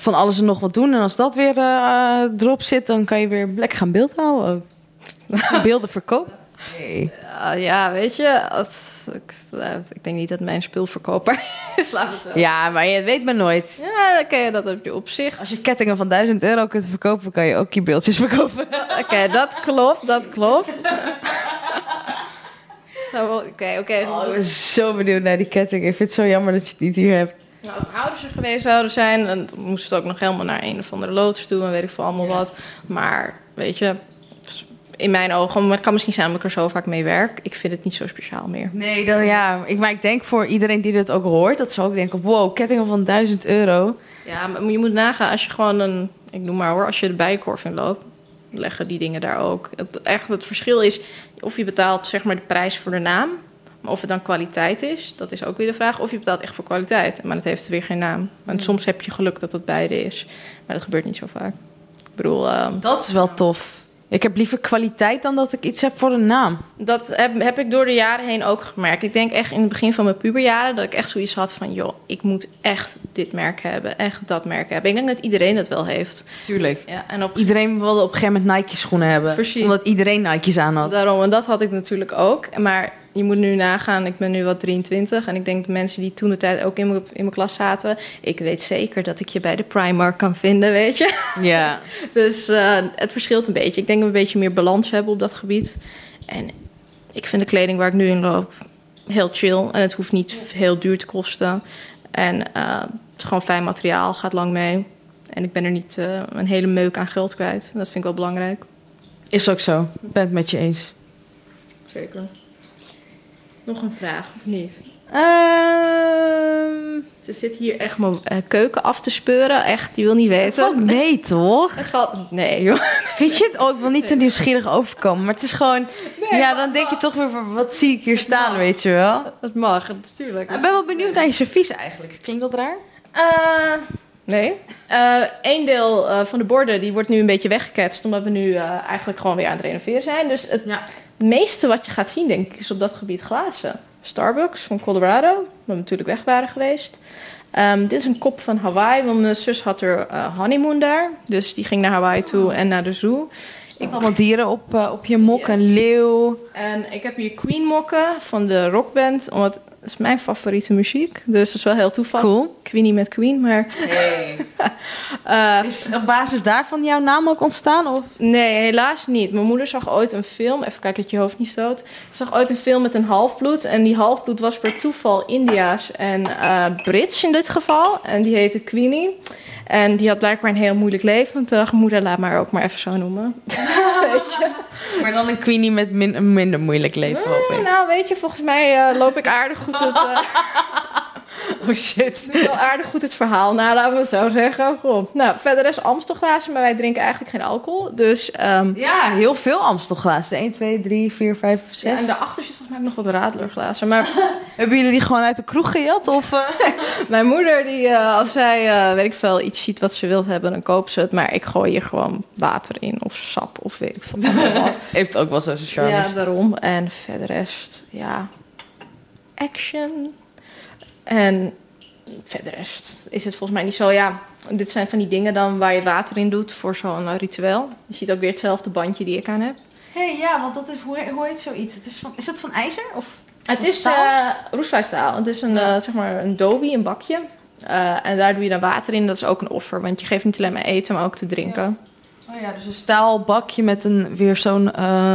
van alles en nog wat doen. En als dat weer eh, erop zit, dan kan je weer lekker gaan beeld houden. Beelden verkopen. Nee. Ja, ja, weet je, als, ik, eh, ik denk niet dat mijn spulverkoper is, laat het zo. Ja, maar je weet maar nooit. Ja, dan kan je dat op- op zich. Als je kettingen van 1000 euro kunt verkopen, kan je ook je beeldjes verkopen. Oké, dat klopt, dat klopt. Oké, oké. Oh, ik ben zo benieuwd naar die ketting. Ik vind het zo jammer dat je het niet hier hebt. Nou, als ouders er geweest zouden zijn, dan moesten we ook nog helemaal naar een of andere lotus toe en weet ik veel allemaal wat. Maar weet je, in mijn ogen, maar het kan misschien zijn omdat ik er zo vaak mee werk. Ik vind het niet zo speciaal meer. Nee, dan ja. Ik, maar ik denk voor iedereen die dit ook hoort, dat ze ook denken: wow, kettingen van 1000 euro. Ja, maar je moet nagaan als je gewoon een, ik noem maar hoor, als je de bijenkorf in loopt, leggen die dingen daar ook. Het, echt, het verschil is of je betaalt zeg maar de prijs voor de naam, maar of het dan kwaliteit is, dat is ook weer de vraag. Of je betaalt echt voor kwaliteit, maar dat heeft weer geen naam. Want soms heb je geluk dat dat beide is, maar dat gebeurt niet zo vaak. Ik bedoel, ehm, Dat is wel tof. Ik heb liever kwaliteit dan dat ik iets heb voor een naam. dat heb, heb ik door de jaren heen ook gemerkt. Ik denk echt in het begin van mijn puberjaren dat ik echt zoiets had van, joh, ik moet echt dit merk hebben, echt dat merk hebben. Ik denk dat iedereen dat wel heeft. Tuurlijk. Ja, en op Iedereen wilde op een gegeven moment Nike schoenen hebben. Precies. Omdat iedereen Nike's aan had. Daarom, en dat had ik natuurlijk ook. Maar je moet nu nagaan, ik ben nu wat 23. En ik denk de mensen die toen de tijd ook in mijn, in mijn klas zaten. Ik weet zeker dat ik je bij de Primark kan vinden, weet je. Ja. Dus eh, het verschilt een beetje. Ik denk dat we een beetje meer balans hebben op dat gebied. En ik vind de kleding waar ik nu in loop heel chill. En het hoeft niet heel duur te kosten. En eh, het is gewoon fijn materiaal, gaat lang mee. En ik ben er niet eh, een hele meuk aan geld kwijt. Dat vind ik wel belangrijk. Is ook zo. Ben het met je eens. Zeker. Nog een vraag, of niet? Ehm Ze zit hier echt mijn eh, keuken af te speuren. Echt, je wil niet weten. valt mee, toch? Het valt... Nee, joh. Weet je het? Oh, ik wil niet te nieuwsgierig overkomen. Maar het is gewoon... ja, dan denk je toch weer van... Wat zie ik hier staan, weet je wel? Het mag, natuurlijk. Ik ben wel benieuwd naar je servies eigenlijk. Klinkt dat raar? Eh, nee. Eén deel eh, van de borden die wordt nu een beetje weggeketst. Omdat we nu eh, eigenlijk gewoon weer aan het renoveren zijn. Dus het Ja. Meeste wat je gaat zien, denk ik, is op dat gebied glazen. Starbucks van Colorado, waar we natuurlijk weg waren geweest. Ehm, dit is een kop van Hawaii, want mijn zus had er eh, honeymoon daar. Dus die ging naar Hawaii toe en naar de zoo. Ik allemaal dieren op, eh, op je mok. Yes. Een leeuw. En ik heb hier Queen mokken van de rockband, omdat het is mijn favoriete muziek. Dus dat is wel heel toevallig. Cool. Queenie met Queen, maar... eh, Is op basis daarvan jouw naam ook ontstaan? Of? Nee, helaas niet. Mijn moeder zag ooit een film. Even kijken dat je hoofd niet stoot. Ze zag ooit een film met een halfbloed. En die halfbloed was per toeval Indiaas en eh, Brits in dit geval. En die heette Queenie. En die had blijkbaar een heel moeilijk leven. En toen dacht moeder, laat maar ook maar even zo noemen. weet je? Maar dan een queenie met min- een minder moeilijk leven, hoop ik. Nou, weet je, volgens mij eh, loop ik aardig goed het, eh, Oh shit. wel aardig goed het verhaal na, laten we het zo zeggen. Nou, verder is Amstelglazen, maar wij drinken eigenlijk geen alcohol. Dus ehm, Ja, heel veel Amstelglazen. 1, 2, 3, 4, 5, 6. ja, en daarachter zit volgens mij nog wat radlerglazen. Maar Hebben jullie die gewoon uit de kroeg gejat? Of, eh? Mijn moeder, die, eh, als zij, weet ik veel, iets ziet wat ze wil hebben, dan koopt ze het. Maar ik gooi hier gewoon water in of sap of weet ik veel. Heeft ook wel zo zijn charmes. ja, daarom. En verder rest, ja, action. En verder is het volgens mij niet zo, ja, dit zijn van die dingen dan waar je water in doet voor zo'n eh, ritueel. Je ziet ook weer hetzelfde bandje die ik aan heb. hey, ja, want dat is, hoe, hoe heet zoiets? Het is, van, is dat van ijzer? Of? Het is staal? eh roestwijstaal. Het is een, Ja. eh, zeg maar een dobi, een bakje. En daar doe je dan water in. Dat is ook een offer. Want je geeft niet alleen maar eten, maar ook te drinken. Oh ja, dus een staalbakje met een, weer zo'n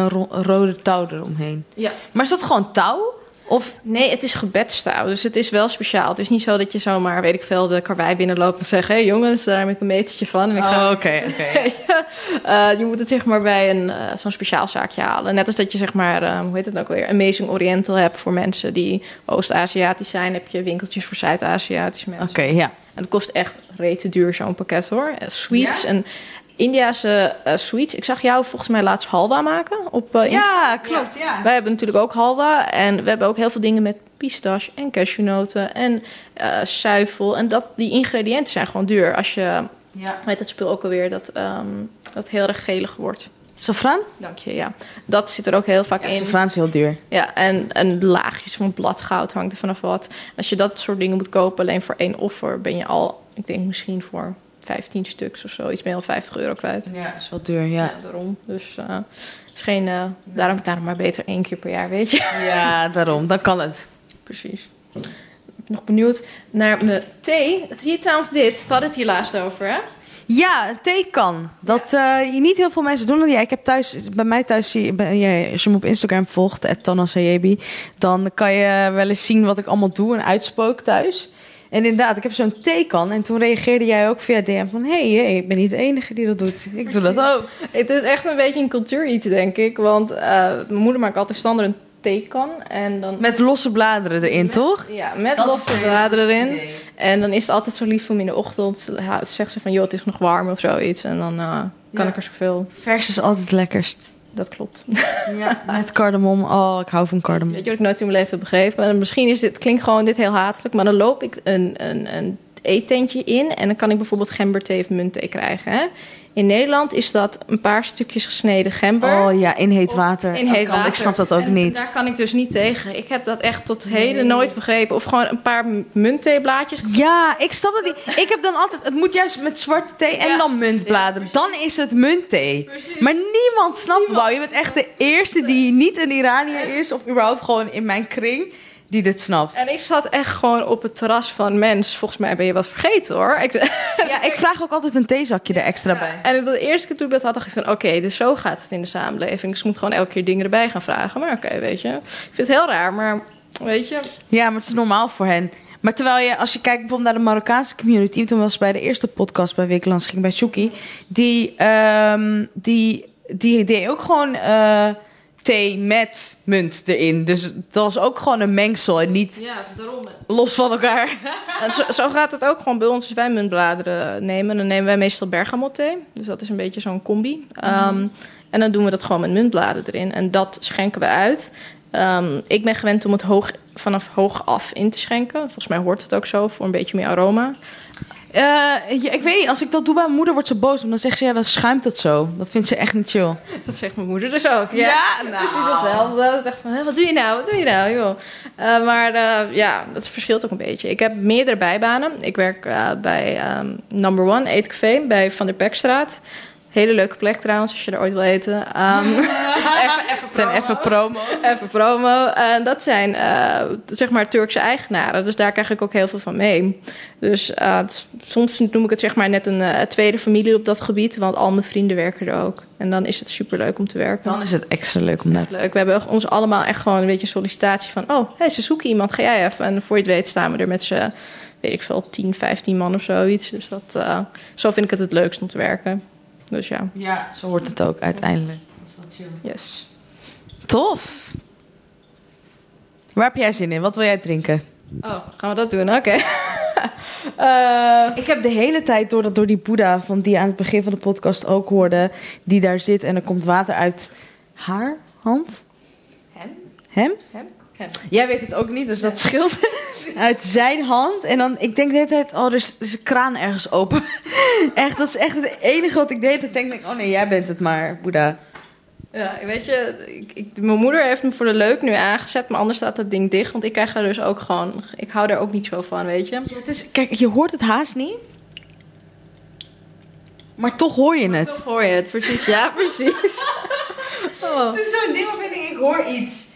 ro- rode touw eromheen. Ja. Maar is dat gewoon touw? Of Nee, het is gebedstouw. Dus het is wel speciaal. Het is niet zo dat je zomaar, weet ik veel, de karwei binnenloopt en zegt... hé hey, jongens, daar heb ik een metertje van. En ik ga... Oh, oké, oké. Eh, je moet het zeg maar bij een, eh, zo'n speciaal zaakje halen. Net als dat je zeg maar, eh, hoe heet het ook weer, Amazing Oriental hebt voor mensen die Oost-Aziatisch zijn. Heb je winkeltjes voor Zuid-Aziatische mensen. Oké, ja. En het kost echt rete duur zo'n pakket hoor. Sweets Ja? en Indiase eh, sweets. Ik zag jou volgens mij laatst halwa maken op eh, Insta. Ja, klopt, ja. Wij hebben natuurlijk ook halwa. En we hebben ook heel veel dingen met pistache en cashewnoten en eh zuivel. En dat, die ingrediënten zijn gewoon duur. Als je, ja. weet het spul ook alweer, dat, ehm, dat heel erg gelig wordt. Safraan? Dank je, ja. Dat zit er ook heel vaak Ja, in. safraan is heel duur. Ja, en, en laagjes van bladgoud hangt er vanaf wat. Als je dat soort dingen moet kopen, alleen voor één offer, ben je al, ik denk misschien voor 15 stuks of zo, iets meer dan 50 euro kwijt. Ja, dat is wel duur, ja. Ja, daarom. Dus eh, het is geen, eh, daarom, daarom maar beter één keer per jaar, weet je. Ja, daarom. Dan kan het. Precies. Ik ben nog benieuwd naar mijn thee. Zie je trouwens dit? We hadden het hier laatst over, hè? Ja, een theekan. Dat eh, niet heel veel mensen doen. Ja, ik heb thuis, bij mij thuis, zie ben jij- als je me op Instagram volgt, dan kan je wel eens zien wat ik allemaal doe en uitspook thuis. En inderdaad, ik heb zo'n theekan. En toen reageerde jij ook via DM van... Hé, hey, hey, ik ben niet de enige die dat doet. Ik doe dat ook. Het is echt een beetje een cultuur iets, denk ik. Want eh, mijn moeder maakt altijd standaard een theekan. En dan... Met losse bladeren erin, toch? Ja, met Dat losse bladeren erin. En dan is het altijd zo lief om in de ochtend... ja, zegt ze van, joh, het is nog warm of zoiets. En dan eh, kan Ja. ik er zoveel... Vers is altijd het lekkerst. Dat klopt. Ja, met cardamom. Oh, ik hou van cardamom. Weet je wat ik nooit in mijn leven heb begrepen? Maar misschien is dit, klinkt gewoon dit heel hatelijk, maar dan loop ik een, een, een eetentje in en dan kan ik bijvoorbeeld gemberthee of muntthee krijgen. Hè? In Nederland is dat een paar stukjes gesneden gember. Oh ja, in heet water. In Dat heet water. Ik snap dat ook En niet. Daar kan ik dus niet tegen. Ik heb dat echt tot heden nooit begrepen. Of gewoon een paar munttheeblaadjes. Ja, ik snap dat niet. Ik heb dan altijd... Het moet juist met zwarte thee en Ja. dan muntbladeren. dan is het muntthee. Precies. Maar niemand snapt... Wauw, je bent echt de eerste die niet een Iranier is... of überhaupt gewoon in mijn kring... die dit snapt. En ik zat echt gewoon op het terras van mens. Volgens mij ben je wat vergeten hoor. Ik, Ja, ik vraag ook altijd een theezakje er extra bij. En de eerste keer toen ik dat had, dacht ik van... oké, dus zo gaat het in de samenleving. Dus ik moet gewoon elke keer dingen erbij gaan vragen. Maar oké, weet je. Ik vind het heel raar, maar weet je... Ja, maar het is normaal voor hen. Maar terwijl je, als je kijkt bijvoorbeeld naar de Marokkaanse community... toen was bij de eerste podcast bij Weeklands ging bij Shuki... die, ehm, die, die deed ook gewoon eh, thee met munt erin. Dus dat was ook gewoon een mengsel en niet Ja, daarom. los van elkaar. En zo, zo gaat het ook gewoon bij ons. Als wij muntbladeren nemen, dan nemen wij meestal bergamot thee. Dus dat is een beetje zo'n combi. Ehm, en dan doen we dat gewoon met muntbladeren erin. En dat schenken we uit. Ehm, ik ben gewend om het hoog, vanaf hoog af in te schenken. Volgens mij hoort het ook zo, voor een beetje meer aroma. Eh, ja, ik weet niet, als ik dat doe bij mijn moeder wordt ze boos. Want dan zegt ze, ja, dan schuimt het zo. Dat vindt ze echt niet chill. Dat zegt mijn moeder dus ook. Ja, nou. Precies hetzelfde. Dat dacht van, hé, wat doe je nou? Wat doe je nou, joh? Eh, maar eh, ja, dat verschilt ook een beetje. Ik heb meerdere bijbanen. Ik werk eh, bij ehm, Number One Eetcafé bij Van der Pekstraat. Hele leuke plek trouwens, als je er ooit wil eten. Ehm, even, zijn even promo. Even promo. En dat zijn eh, zeg maar Turkse eigenaren. Dus daar krijg ik ook heel veel van mee. Dus eh, soms noem ik het zeg maar net een eh, tweede familie op dat gebied. Want al mijn vrienden werken er ook. En dan is het superleuk om te werken. Dan is het extra leuk om dat Leuk. We hebben ons allemaal echt gewoon een beetje sollicitatie van... oh, hey, ze zoeken iemand, ga jij even. En voor je het weet staan we er met z'n, weet ik veel, 10, 15 man of zoiets. Dus dat, eh, zo vind ik het het leukst om te werken. Dus ja, Ja, zo wordt het ook uiteindelijk. yes. Tof. Waar heb jij zin in? Wat wil jij drinken? Oh, gaan we dat doen? Oké. Eh, Ik heb de hele tijd door, dat, door die Boeddha, van die aan het begin van de podcast ook hoorde, die daar zit en er komt water uit haar hand. hem? Hem? Hem? Jij weet het ook niet, dus dat scheelt. Uit zijn hand. En dan, ik denk de hele tijd, oh, er is, er is een kraan ergens open. echt, dat is echt het enige wat ik deed. Dan denk ik, oh nee, jij bent het maar, Boeddha. Ja, weet je, ik, ik- mijn moeder heeft me voor de leuk nu aangezet, maar anders staat dat ding dicht. Want ik krijg er dus ook gewoon, ik hou er ook niet zo van, weet je. Ja, het is, kijk, je hoort het haast niet. Maar toch hoor je het. Toch hoor je het, precies. Ja, precies. Oh. Het is zo'n ding waarvan ik denk, ik hoor iets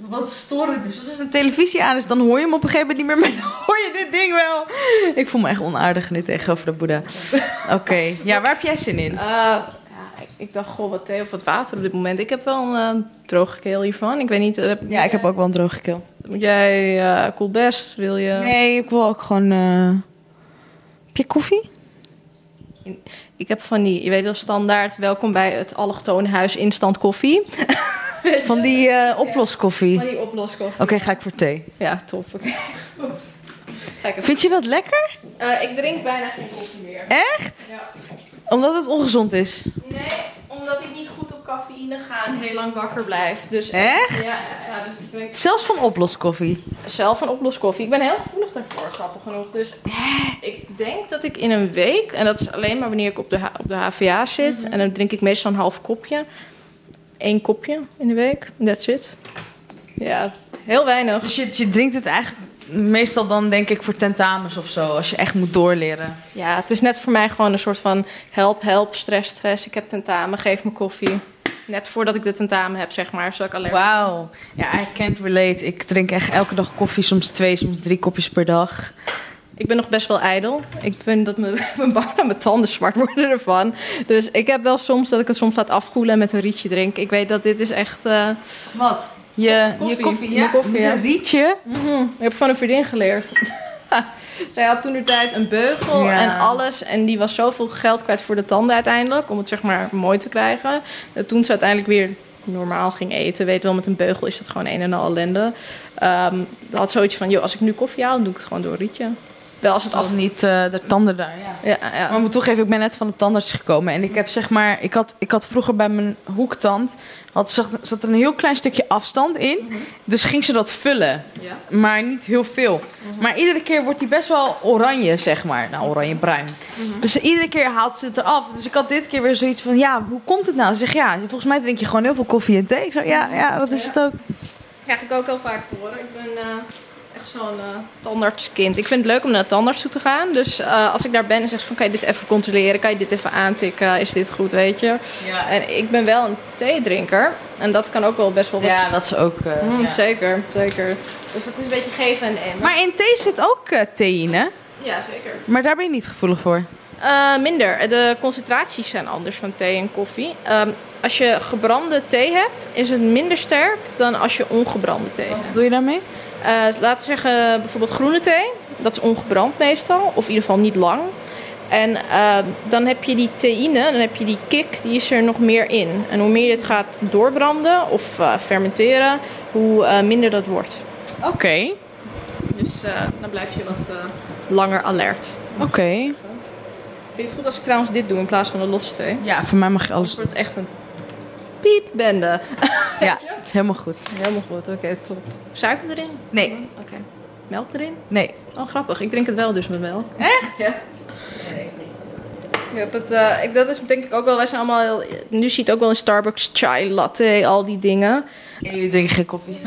wat storend is. Dus als een televisie aan is, dan hoor je hem op een gegeven moment niet meer. Maar dan hoor je dit ding wel. Ik voel me echt onaardig nu tegenover de Boeddha. Oké, ja, waar heb jij zin in? Eh, ja, ik, ik dacht, goh, wat thee of wat water op dit moment. Ik heb wel een uh, droge keel hiervan. Ik weet niet, eh, Ja, ik heb ook wel een droge keel. moet jij eh cool best, wil je... Nee, ik wil ook gewoon... Heb je koffie? Ik heb van die, je weet wel, standaard, welkom bij het allochtone huis instant koffie. Van die eh, oploskoffie. Van die oploskoffie. Oké, ga ik voor thee. Ja, top. Oké, goed. Vind je dat lekker? Eh, ik drink bijna geen koffie meer. Echt? Ja. Omdat het ongezond is. Nee, omdat ik niet goed op cafeïne ga en heel lang wakker blijf. Dus Echt? Ja, ja, dus ik Zelfs van oploskoffie. zelf een oploskoffie. Ik ben heel gevoelig daarvoor, grappig genoeg. Dus ik denk dat ik in een week, en dat is alleen maar wanneer ik op de, op de HVA zit, en dan drink ik meestal een half kopje. Eén kopje in de week, that's it. Ja, heel weinig. Dus je, je drinkt het eigenlijk meestal dan denk ik voor tentamens of zo. Als je echt moet doorleren. Ja, het is net voor mij gewoon een soort van help, help, stress, stress. Ik heb tentamen, geef me koffie. Net voordat ik de tentamen heb, zeg maar, zodat ik allergisch Wauw. Ja, I can't relate. Ik drink echt elke dag koffie. Soms twee, soms drie kopjes per dag. Ik ben nog best wel ijdel. Ik vind dat mijn, mijn en mijn tanden zwart worden ervan. Dus ik heb wel soms dat ik het soms laat afkoelen en met een rietje drink. Ik weet dat dit is echt... eh, Wat? Je Koffie. je koffie, ja? koffie, ja. een rietje? mhm, ik heb van een vriendin geleerd. Zij had toen de tijd een beugel Ja. en alles. En die was zoveel geld kwijt voor de tanden uiteindelijk. Om het zeg maar mooi te krijgen. Dat toen ze uiteindelijk weer normaal ging eten. Weet wel, met een beugel is dat gewoon een en al ellende. Ehm had zoiets van, joh, als ik nu koffie haal, dan doe ik het gewoon door een rietje. Wel als het Als af... niet eh, de tanden daar, ja. Ja, ja. Maar ik moet toegeven, ik ben net van de tandarts gekomen. En ik heb zeg maar, ik had, ik had vroeger bij mijn hoektand, had, zat, zat er een heel klein stukje afstand in. Dus ging ze dat vullen. ja. Maar niet heel veel. Maar iedere keer wordt die best wel oranje, zeg maar. Nou, oranje-bruin. Dus iedere keer haalt ze het eraf. Dus ik had dit keer weer zoiets van, ja, hoe komt het nou? Ze zegt, ja, volgens mij drink je gewoon heel veel koffie en thee. Ik zei, ja, ja, dat is het ook. krijg ik ook heel vaak te horen. Ik ben eh, zo'n eh, tandartskind. Ik vind het leuk om naar de tandarts toe te gaan. Dus eh, als ik daar ben en zeg ze van, kan je dit even controleren? Kan je dit even aantikken? Is dit goed, weet je? Ja, En ik ben wel een theedrinker. En dat kan ook wel best wel wat... ja dat is ook... eh, Mm, ja. Zeker, zeker. Dus dat is een beetje geven en nemen. Maar in thee zit ook eh, theïne. Ja, zeker. Maar daar ben je niet gevoelig voor. Eh, minder. De concentraties zijn anders van thee en koffie. Ehm, als je gebrande thee hebt, is het minder sterk dan als je ongebrande thee hebt. Wat doe je daarmee? Eh, laten we zeggen, bijvoorbeeld groene thee. Dat is ongebrand meestal, of in ieder geval niet lang. En eh, dan heb je die theïne, dan heb je die kick, die is er nog meer in. En hoe meer je het gaat doorbranden of eh, fermenteren, hoe minder dat wordt. Oké, Dus dan blijf je wat langer alert. oké. Vind je het goed als ik trouwens dit doe in plaats van een losse thee? Ja, voor mij mag je alles... wordt het echt een piepbende. Ja, het is helemaal goed. Helemaal goed, oké, top. Suiker erin? Nee, Oké. Melk erin? nee. Oh, grappig. Ik drink het wel dus met melk. Echt? Ja. Ik heb het, eh, ik, dat is denk ik ook wel, wij zijn allemaal heel, nu zie je het ook wel in Starbucks, chai latte, al die dingen. En jullie drinken geen koffie.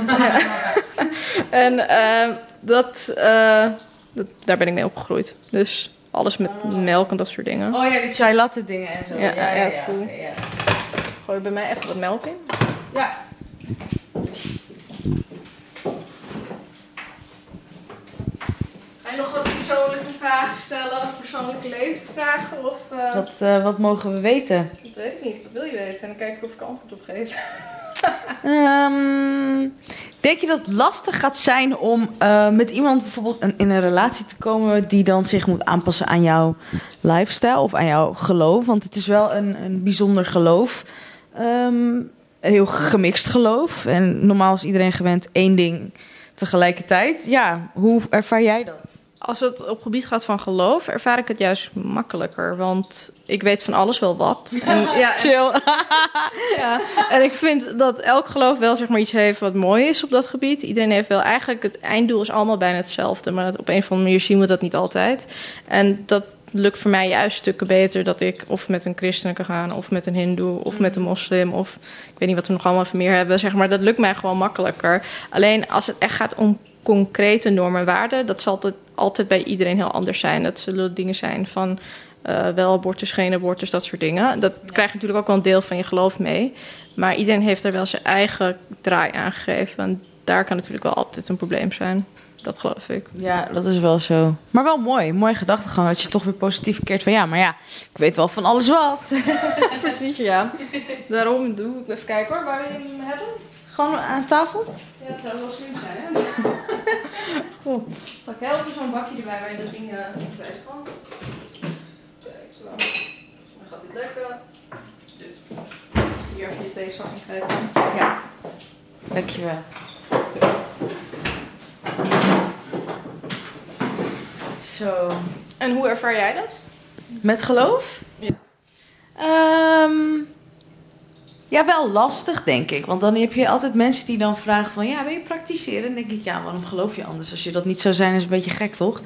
En eh, dat, eh, dat, daar ben ik mee opgegroeid. Dus alles met melk en dat soort dingen. Oh ja, die chai latte dingen en zo. Ja, ja, ja, oké, ja. Gooi bij mij even wat melk in. Ja. Ga je nog wat persoonlijke vragen stellen? Persoonlijke levensvragen? Of, eh, Wat, eh, wat mogen we weten? Dat weet ik niet. Wat wil je weten? En dan kijk ik of ik antwoord op geef. Ehm, denk je dat het lastig gaat zijn om eh, met iemand bijvoorbeeld een- in een relatie te komen die dan zich moet aanpassen aan jouw lifestyle of aan jouw geloof? Want het is wel een, een bijzonder geloof. Ehm, een heel gemixt geloof. En normaal is iedereen gewend één ding tegelijkertijd. Ja, hoe ervaar jij dat? Als het op gebied gaat van geloof, ervaar ik het juist makkelijker. Want ik weet van alles wel wat. En, ja, en, ja, en ik vind dat elk geloof wel zeg maar, iets heeft wat mooi is op dat gebied. Iedereen heeft wel eigenlijk, het einddoel is allemaal bijna hetzelfde. Maar op een of andere manier zien we dat niet altijd. En dat lukt voor mij juist stukken beter dat ik of met een christen kan gaan, of met een hindoe, of met een moslim, of ik weet niet wat we nog allemaal meer hebben, zeg maar. Dat lukt mij gewoon makkelijker. Alleen als het echt gaat om concrete normen en waarden, dat zal altijd, altijd bij iedereen heel anders zijn. Dat zullen dingen zijn van eh, wel abortus, geen abortus, dat soort dingen. Dat krijgt natuurlijk ook wel een deel van je geloof mee. Maar iedereen heeft er wel zijn eigen draai aan gegeven. En daar kan natuurlijk wel altijd een probleem zijn. Dat geloof ik. Ja, dat is wel zo. Maar wel mooi. Mooie gedachtegang. Dat je toch weer positief keert van ja, maar ja, ik weet wel van alles wat. Precies, ja. Daarom doe ik even kijken hoor, waar wil je hem hebben? Gewoon aan tafel? Ja, het zou wel slim zijn, hè? Pak heel even zo'n bakje erbij waar je dat ding uh, kan. Kijk, zo. Dan gaat dit lekker. Dit. Hier even je theezak in kwijt. Ja. Dankjewel. Zo. En hoe ervaar jij dat? Met geloof? Ja. Ehm, Ja, wel lastig, denk ik. Want dan heb je altijd mensen die dan vragen van... Ja, wil je praktiseren? En dan denk ik, ja, waarom geloof je anders? Als je dat niet zou zijn, is een beetje gek, toch?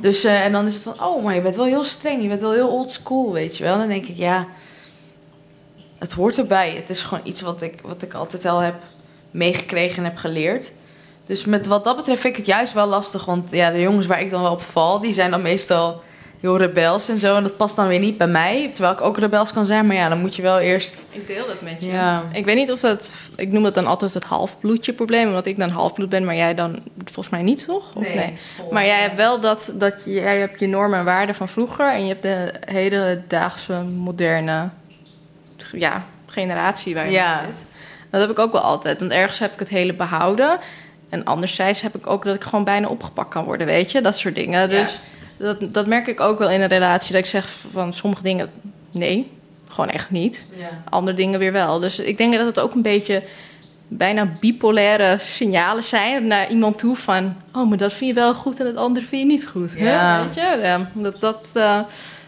Dus, eh, en dan is het van... Oh, maar je bent wel heel streng. Je bent wel heel old school, weet je wel? En dan denk ik, ja... Het hoort erbij. Het is gewoon iets wat ik, wat ik altijd al heb meegekregen en heb geleerd. Dus met wat dat betreft vind ik het juist wel lastig. Want ja, de jongens waar ik dan wel op val... Die zijn dan meestal heel rebels en zo. En dat past dan weer niet bij mij. Terwijl ik ook rebels kan zijn. Maar ja, dan moet je wel eerst... Ik deel dat met je. Ja. Ik weet niet of dat... Ik noem het dan altijd het halfbloedje probleem. Omdat ik dan halfbloed ben, maar jij dan volgens mij niet, toch? Of nee? Maar jij hebt wel dat... dat jij hebt je normen en waarden van vroeger. En je hebt de hedendaagse, moderne... Ja, generatie waar je Ja. zit. Dat heb ik ook wel altijd. Want ergens heb ik het hele behouden. En anderzijds heb ik ook dat ik gewoon bijna opgepakt kan worden, weet je? Dat soort dingen. Dus dat, dat merk ik ook wel in een relatie. Dat ik zeg van sommige dingen, nee, gewoon echt niet. Ja. Andere dingen weer wel. Dus ik denk dat het ook een beetje bijna bipolaire signalen zijn naar iemand toe van... oh, maar dat vind je wel goed en het andere vind je niet goed. hè? Ja. Weet je? Ja, dat, dat, eh,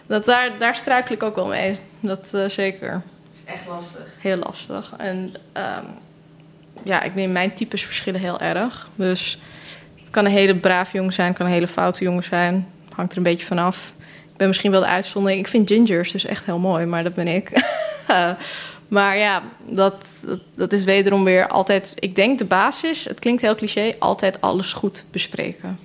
dat, daar, daar struikel ik ook wel mee. Dat eh, zeker Het is echt lastig. heel lastig. En ehm, ja, ik weet, mijn types verschillen heel erg. Dus het kan een hele braaf jongen zijn, het kan een hele foute jongen zijn. Hangt er een beetje vanaf. Ik ben misschien wel de uitzondering. Ik vind gingers dus echt heel mooi, maar dat ben ik. maar ja, dat, dat, dat is wederom weer altijd... Ik denk de basis, het klinkt heel cliché, altijd alles goed bespreken.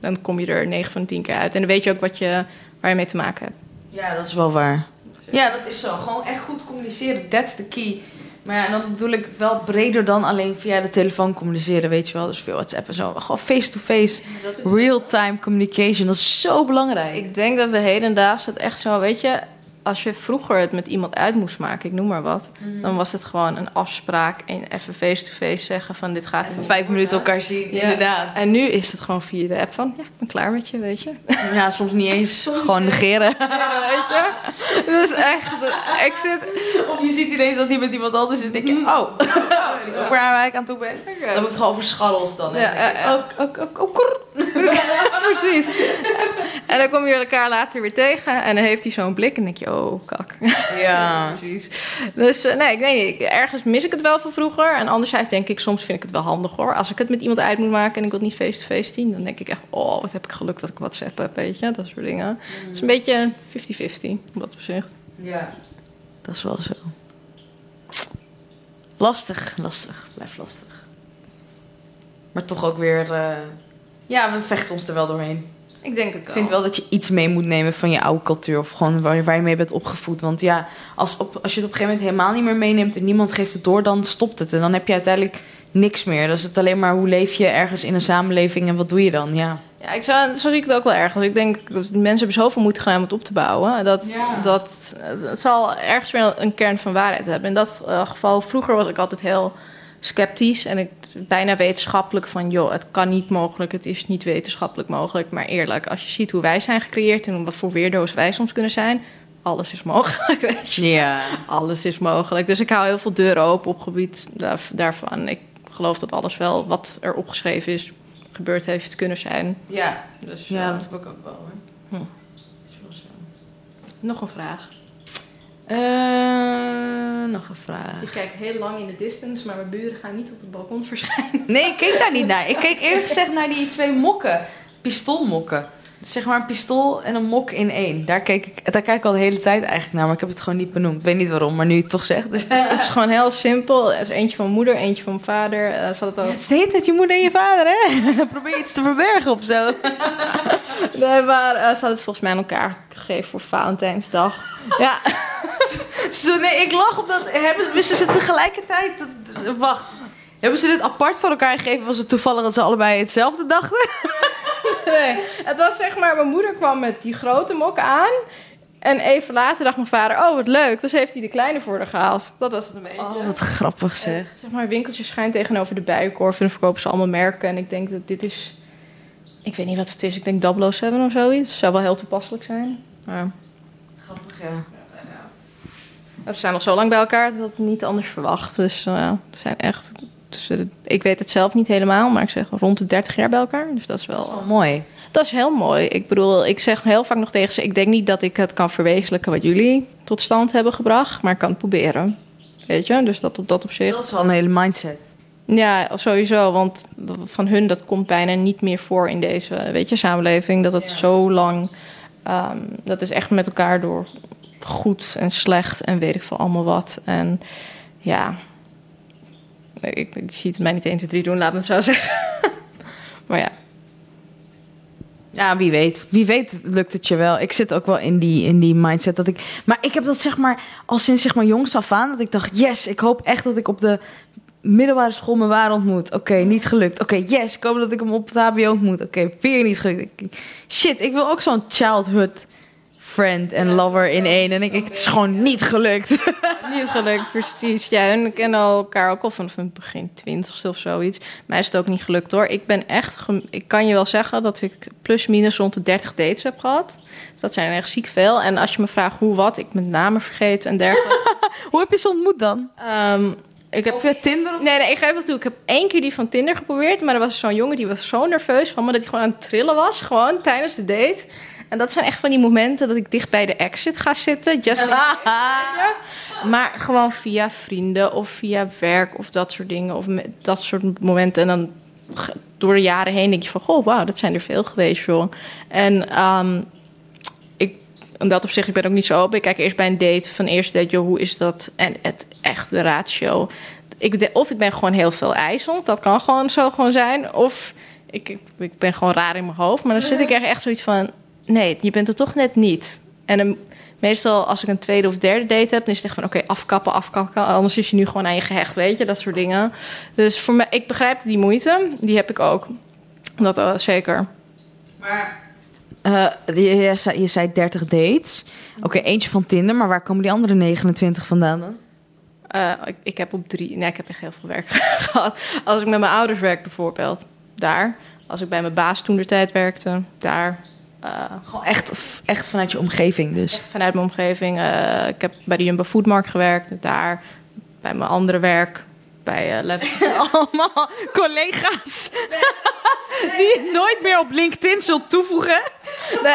Dan kom je er 9 van de 10 keer uit. En dan weet je ook wat je, waar je mee te maken hebt. Ja, dat is wel waar. Ja, dat is zo. Gewoon echt goed communiceren, that's the key. Maar ja, en dan bedoel ik wel breder dan alleen via de telefoon communiceren, weet je wel. Dus via WhatsApp en zo. Gewoon face-to-face, real-time communication. Dat is zo belangrijk. Ik denk dat we hedendaags het echt zo, weet je, als je vroeger het met iemand uit moest maken, ik noem maar wat, dan was het gewoon een afspraak en even face-to-face zeggen van dit gaat Even vijf minuten elkaar zien, Ja. inderdaad. En nu is het gewoon via de app van, ja, ik ben klaar met je, weet je. Ja, soms niet eens. Gewoon negeren. weet je? Dat is echt, ik zit, Of je ziet ineens dat hij met iemand anders is. denk je, oh, ook waar ik aan toe ben. Dan moet het gewoon over scharrels dan. hè. Ja, Dan denk ik, ja, ja. ook, precies. En dan kom je elkaar later weer tegen en dan heeft hij zo'n blik en denk je, oh, kak. Ja. Precies. Dus eh, nee, nee, ergens mis ik het wel van vroeger. En anderzijds denk ik, soms vind ik het wel handig hoor. Als ik het met iemand uit moet maken en ik wil het niet face-to-face zien, dan denk ik echt, oh, wat heb ik geluk dat ik WhatsApp heb, weet je. Dat soort dingen. Het is een beetje 50-50, op dat opzicht. Ja. Dat is wel zo. Lastig, lastig. Blijft lastig. Maar toch ook weer... eh, Ja, we vechten ons er wel doorheen. Ik denk het Ik vind wel dat je iets mee moet nemen van je oude cultuur. Of gewoon waar je, waar je mee bent opgevoed. Want ja, als, op, als je het op een gegeven moment helemaal niet meer meeneemt... en niemand geeft het door, dan stopt het. En dan heb je uiteindelijk niks meer. Dan is het alleen maar hoe leef je ergens in een samenleving... en wat doe je dan? Ja. Ja, ik zou, zo zie ik het ook wel ergens. Ik denk, dat mensen hebben zoveel moeite gedaan om het op te bouwen. Dat, Ja. dat het zal ergens wel een kern van waarheid hebben. In dat eh, geval, vroeger was ik altijd heel sceptisch. En ik bijna wetenschappelijk van, joh, het kan niet mogelijk. Het is niet wetenschappelijk mogelijk. Maar eerlijk, als je ziet hoe wij zijn gecreëerd... en wat voor weerdoos wij soms kunnen zijn... alles is mogelijk, weet je. Ja. Alles is mogelijk. Dus ik hou heel veel deuren open op gebied daar- daarvan. Ik geloof dat alles wel wat er opgeschreven is... gebeurd heeft kunnen zijn. Ja. Dus, Ja, eh, dat heb ik ook wel hoor. Hm. Nog een vraag. Eh, nog een vraag. Ik kijk heel lang in de distance, maar mijn buren gaan niet op het balkon verschijnen. Nee, ik keek daar niet naar. Ik keek eerlijk gezegd naar die twee mokken. Pistoolmokken. Zeg maar een pistool en een mok in één. Daar, keek ik, daar kijk ik al de hele tijd eigenlijk naar, maar ik heb het gewoon niet benoemd. Ik weet niet waarom, maar nu je het toch zegt. Dus, Het is gewoon heel simpel. Er is eentje van moeder, eentje van mijn vader. Had het ook... het is de hele tijd je moeder en je vader, hè? Probeer iets te verbergen of zo. Nee, maar eh, ze het volgens mij aan elkaar gegeven voor Valentijnsdag. Ja, Zo, nee, ik lach omdat... Hebben, wisten ze tegelijkertijd... dat- Wacht. Hebben ze dit apart van elkaar gegeven? Was het toevallig dat ze allebei hetzelfde dachten? nee. Het was zeg maar, mijn moeder kwam met die grote mok aan. En even later dacht mijn vader, oh wat leuk. Dus heeft hij de kleine voor haar gehaald. Dat was het een beetje. Oh, wat grappig zeg. En, zeg maar, winkeltjes schijnt tegenover de bijenkorf. En dan verkopen ze allemaal merken. En ik denk dat dit is... Ik weet niet wat het is. Ik denk 007 of zoiets. Zou wel heel toepasselijk zijn. Maar Grappig, ja. ze zijn nog zo lang bij elkaar dat ik het niet anders verwacht. Dus uh, ja, ze zijn echt... ik weet het zelf niet helemaal, maar ik zeg rond de 30 jaar bij elkaar. Dus dat is wel... Oh, mooi. Dat is heel mooi. Ik bedoel, ik zeg heel vaak nog tegen ze... ik denk niet dat ik het kan verwezenlijken wat jullie tot stand hebben gebracht... maar ik kan het proberen. Weet je, dus dat op dat opzicht. Dat is wel een hele mindset. Ja, sowieso. Want van hun, dat komt bijna niet meer voor in deze weet je, samenleving. Dat het Ja. zo lang. ehm, dat is echt met elkaar door goed en slecht en weet ik veel allemaal wat. En ja. Ik, ik, zie het mij niet 1, 2, 3 doen, laat me het zo zeggen. maar ja. Ja, wie weet. Wie weet lukt het je wel. Ik zit ook wel in die, in die mindset dat ik... Maar ik heb dat zeg maar al sinds zeg maar jongs af aan... dat ik dacht, yes, ik hoop echt dat ik op de middelbare school mijn waar ontmoet. Oké, niet gelukt. Oké, yes, ik hoop dat ik hem op het hbo ontmoet. Oké, weer niet gelukt. Shit, ik wil ook zo'n childhood friend en lover in één. En ik, ik, het is gewoon niet gelukt. Niet gelukt, precies. Ja, hun kennen elkaar ook al vanaf het begin twintigste of zoiets. Mij is het ook niet gelukt hoor. Ik ben echt, ik kan je wel zeggen dat ik plus minus rond de 30 dates heb gehad. Dus dat zijn echt ziek veel. En als je me vraagt hoe wat, ik mijn namen vergeten en dergelijke. Hoe heb je ze ontmoet dan? Ehm, ik heb Via Tinder? Of... Nee, nee, ik geef het toe. Ik heb één keer die van Tinder geprobeerd. Maar er was zo'n jongen die was zo nerveus van me dat hij gewoon aan het trillen was. Gewoon tijdens de date. En dat zijn echt van die momenten dat ik dicht bij de exit ga zitten. Just. Maar gewoon via vrienden of via werk of dat soort dingen. Of met dat soort momenten. En dan door de jaren heen denk je van... Goh, wauw, dat zijn er veel geweest, joh. En ik, in dat opzicht, ik ben ook niet zo open. Ik kijk eerst bij een date van eerste date, joh, hoe is dat? En het echt de ratio. Ik, of ik ben gewoon heel veel ijzend. Dat kan gewoon zo gewoon zijn. Of ik, ik, ik ben gewoon raar in mijn hoofd. Maar dan zit ik er echt zoiets van... Nee, je bent er toch net niet. En meestal als ik een tweede of derde date heb... dan is het echt van oké, afkappen, afkappen. Anders is je nu gewoon aan je gehecht, weet je. Dat soort dingen. Dus voor mij, ik begrijp die moeite. Die heb ik ook. Dat eh, zeker. Maar eh, je, je zei, je zei 30 dates. Oké, eentje van Tinder, maar waar komen die andere 29 vandaan dan? Eh, ik, ik heb op drie... Nee, ik heb echt heel veel werk gehad. Als ik met mijn ouders werk bijvoorbeeld, daar. Als ik bij mijn baas toen de tijd werkte, daar. Eh, Gewoon echt, echt vanuit je omgeving dus. echt vanuit mijn omgeving. eh, ik heb bij de Jumbo Foodmarkt gewerkt, daar. Bij mijn andere werk, bij Lab- Allemaal collega's die je nooit meer op LinkedIn zult toevoegen. Nee,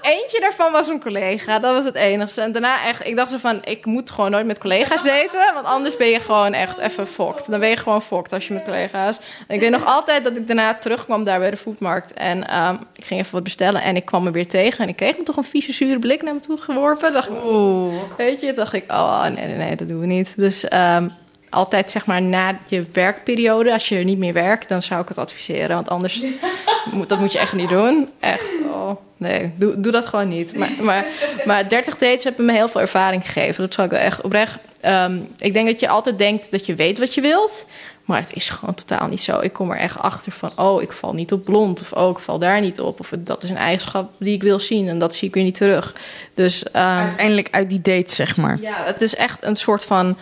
eentje daarvan was een collega. Dat was het enigste. En daarna echt, ik dacht zo van, ik moet gewoon nooit met collega's daten. Want anders ben je gewoon echt even fokt. Dan ben je gewoon fokt als je met collega's. En ik weet nog altijd dat ik daarna terugkwam daar bij de foodmarkt. En ehm, ik ging even wat bestellen. En ik kwam me weer tegen. En ik kreeg me toch een vieze, zure blik naar me toe geworpen. Dacht ik, Oeh. Weet je, dacht ik, oh nee, nee, nee, dat doen we niet. Dus ehm, altijd zeg maar na je werkperiode, als je niet meer werkt, dan zou ik het adviseren. Want anders, moet, dat moet je echt niet doen. Echt, oh nee, doe, doe dat gewoon niet. Maar, maar, maar 30 dates hebben me heel veel ervaring gegeven. Dat zal ik wel echt oprecht. ehm, ik denk dat je altijd denkt dat je weet wat je wilt. Maar het is gewoon totaal niet zo. Ik kom er echt achter van, oh, ik val niet op blond. Of oh, ik val daar niet op. Of dat is een eigenschap die ik wil zien. En dat zie ik weer niet terug. Dus ehm, Uiteindelijk uit die date, zeg maar. ja, het is echt een soort van.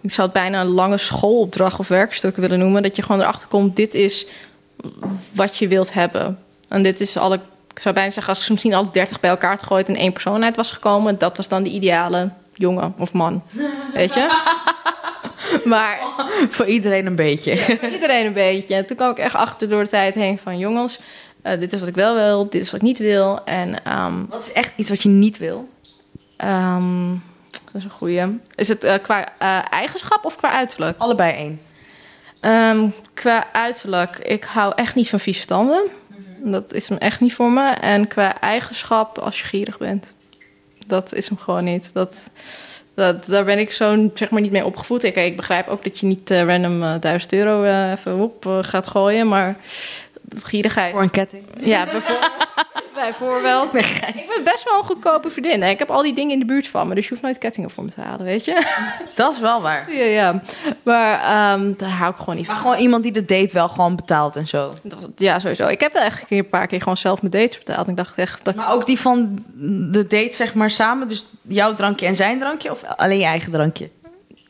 Ik zou het bijna een lange schoolopdracht of werkstuk willen noemen. Dat je gewoon erachter komt: dit is wat je wilt hebben. En dit is alle. Ik zou bijna zeggen, als ik misschien alle 30 bij elkaar had gegooid en één persoon uit was gekomen, dat was dan de ideale jongen of man. Weet je? Maar Voor iedereen een beetje. voor iedereen een beetje. En toen kwam ik echt achter door de tijd heen van jongens, eh, dit is wat ik wel wil, dit is wat ik niet wil. En ehm, Wat is echt iets wat je niet wil? ehm, dat is een goeie. Is het eh, qua eh, eigenschap of qua uiterlijk? Allebei één. Ehm, qua uiterlijk, ik hou echt niet van vieze tanden. Dat is hem echt niet voor me. En qua eigenschap, als je gierig bent. Dat is hem gewoon niet. Dat, dat, daar ben ik zo zeg maar niet mee opgevoed. Ik, ik begrijp ook dat je niet eh, random eh, 1000 euro even op gaat gooien. Maar gierigheid... Voor een ketting. Ja, bijvoorbeeld. bijvoorbeeld. Ik ben best wel een goedkope vriendin. Ik heb al die dingen in de buurt van me. Dus je hoeft nooit kettingen voor me te halen, weet je? Dat is wel waar. ja, ja. Maar ehm, daar hou ik gewoon niet van. Maar gewoon iemand die de date wel gewoon betaalt en zo. Ja, sowieso. Ik heb wel echt een keer- een paar keer gewoon zelf mijn dates betaald. En ik dacht echt... Dat... Maar ook die van de date, zeg maar, samen. Dus jouw drankje en zijn drankje? Of alleen je eigen drankje?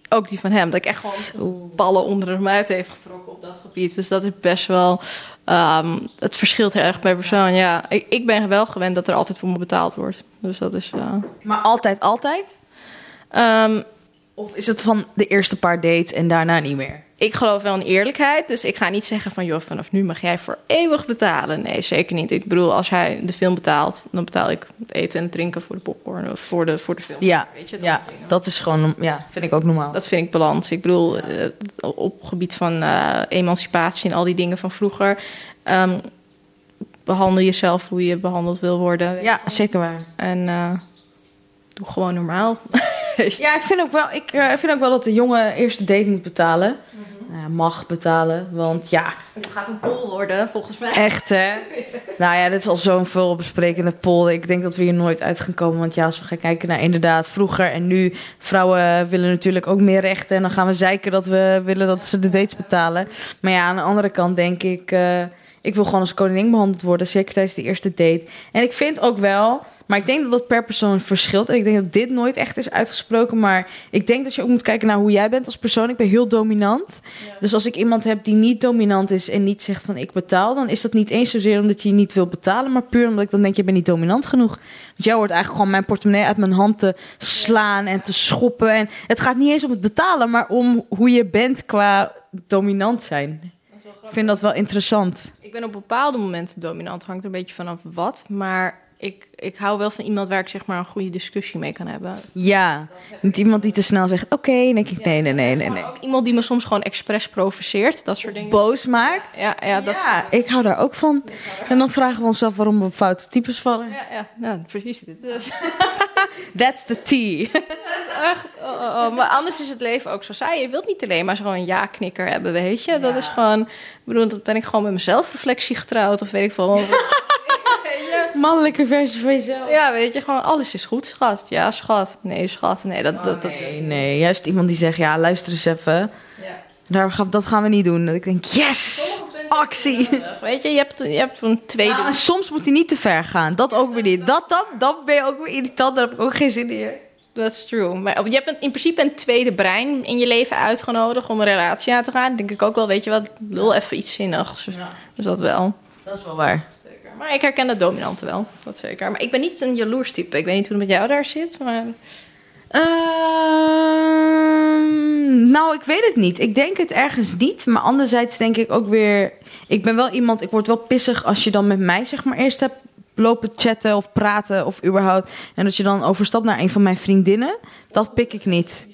Ook die van hem. Dat ik echt gewoon ballen onder hem uit heeft getrokken op dat gebied. Dus dat is best wel... ehm, het verschilt heel erg per persoon, ja. Ik, ik ben wel gewend dat er altijd voor me betaald wordt. Dus dat is... eh, Maar altijd, altijd? Ehm, Of is het van de eerste paar dates en daarna niet meer? Ik geloof wel in eerlijkheid, dus ik ga niet zeggen van... joh, vanaf nu mag jij voor eeuwig betalen. Nee, zeker niet. Ik bedoel, als hij de film betaalt... dan betaal ik het eten en het drinken voor de popcorn... of voor de, voor de film. Ja, Weet je, dat ja dat is gewoon, ja, vind ik ook normaal. Dat vind ik balans. Ik bedoel, eh, op gebied van eh, emancipatie en al die dingen van vroeger... ehm, behandel jezelf hoe je behandeld wil worden. ja, zeker waar. En eh, doe gewoon normaal. Ja, ik vind ook wel, ik eh, vind ook wel dat de jongen eerste date moet betalen. Nou, mag betalen, want ja, Het gaat een pol worden, volgens mij. echt hè. nou ja, dit is al zo'n veel besprekende poll. Ik denk dat we hier nooit uit gaan komen. Want ja, als we gaan kijken naar inderdaad vroeger en nu. Vrouwen willen natuurlijk ook meer rechten. En dan gaan we zeiken dat we willen dat ze de dates betalen. Maar ja, aan de andere kant denk ik... eh, ik wil gewoon als koningin behandeld worden. Zeker tijdens de eerste date. En ik vind ook wel... Maar ik denk dat dat per persoon verschilt. En ik denk dat dit nooit echt is uitgesproken. Maar ik denk dat je ook moet kijken naar hoe jij bent als persoon. Ik ben heel dominant. Dus als ik iemand heb die niet dominant is en niet zegt van ik betaal, dan is dat niet eens zozeer omdat je niet wil betalen, maar puur omdat ik dan denk je bent niet dominant genoeg. Want jij hoort eigenlijk gewoon mijn portemonnee uit mijn hand te slaan en te schoppen. En het gaat niet eens om het betalen, maar om hoe je bent qua dominant zijn. Ik vind dat wel interessant. Ik ben op bepaalde momenten dominant. Hangt er een beetje vanaf wat. Maar ik, ik hou wel van iemand waar ik zeg maar een goede discussie mee kan hebben. Ja, niet iemand die te snel zegt oké, dan denk ik nee, nee, nee, nee, nee. Maar ook iemand die me soms gewoon expres provoceert. Dat soort dingen. Boos maakt. Ja, ja, dat Ja, ik hou daar ook van. En dan vragen we onsaf waarom we foute types vallen. Ja, ja, ja, precies dit. Dus, That's the tea. echt, oh, oh, oh. Maar anders is het leven ook zo saai. Je wilt niet alleen maar zo'n ja-knikker hebben, weet je. Dat is gewoon... Ik bedoel, dat ben ik gewoon met mijn zelfreflectie getrouwd. Of weet ik veel. Mannelijke versie van jezelf. Ja, weet je, gewoon alles is goed, schat. Ja, schat. Nee, schat. Nee, dat... dat, dat Nee, nee, juist iemand die zegt, ja, luister eens even. ja. Daar, gaan- dat gaan we niet doen. Dat ik denk, yes, actie. Weet je, je hebt, je hebt een tweede... Ja, soms moet hij niet te ver gaan. Dat ook weer niet. Dat, dat, dan ben je ook weer irritant. Daar heb ik ook geen zin in. That's true. Maar je hebt een- in principe een tweede brein in je leven uitgenodigd om een relatie aan te gaan. Denk ik ook wel, weet je wat, lul even iets zinnigs. Dus, dus dat wel. Dat is wel waar. Maar ik herken dat dominante wel, dat zeker. Maar ik ben niet een jaloers type. Ik weet niet hoe het met jou daar zit, maar... Ehm, nou, ik weet het niet. Ik denk het ergens niet. Maar anderzijds denk ik ook weer... Ik ben wel iemand... Ik word wel pissig als je dan met mij zeg maar eerst hebt lopen chatten of praten of überhaupt. En dat je dan overstapt naar een van mijn vriendinnen. Dat pik ik niet.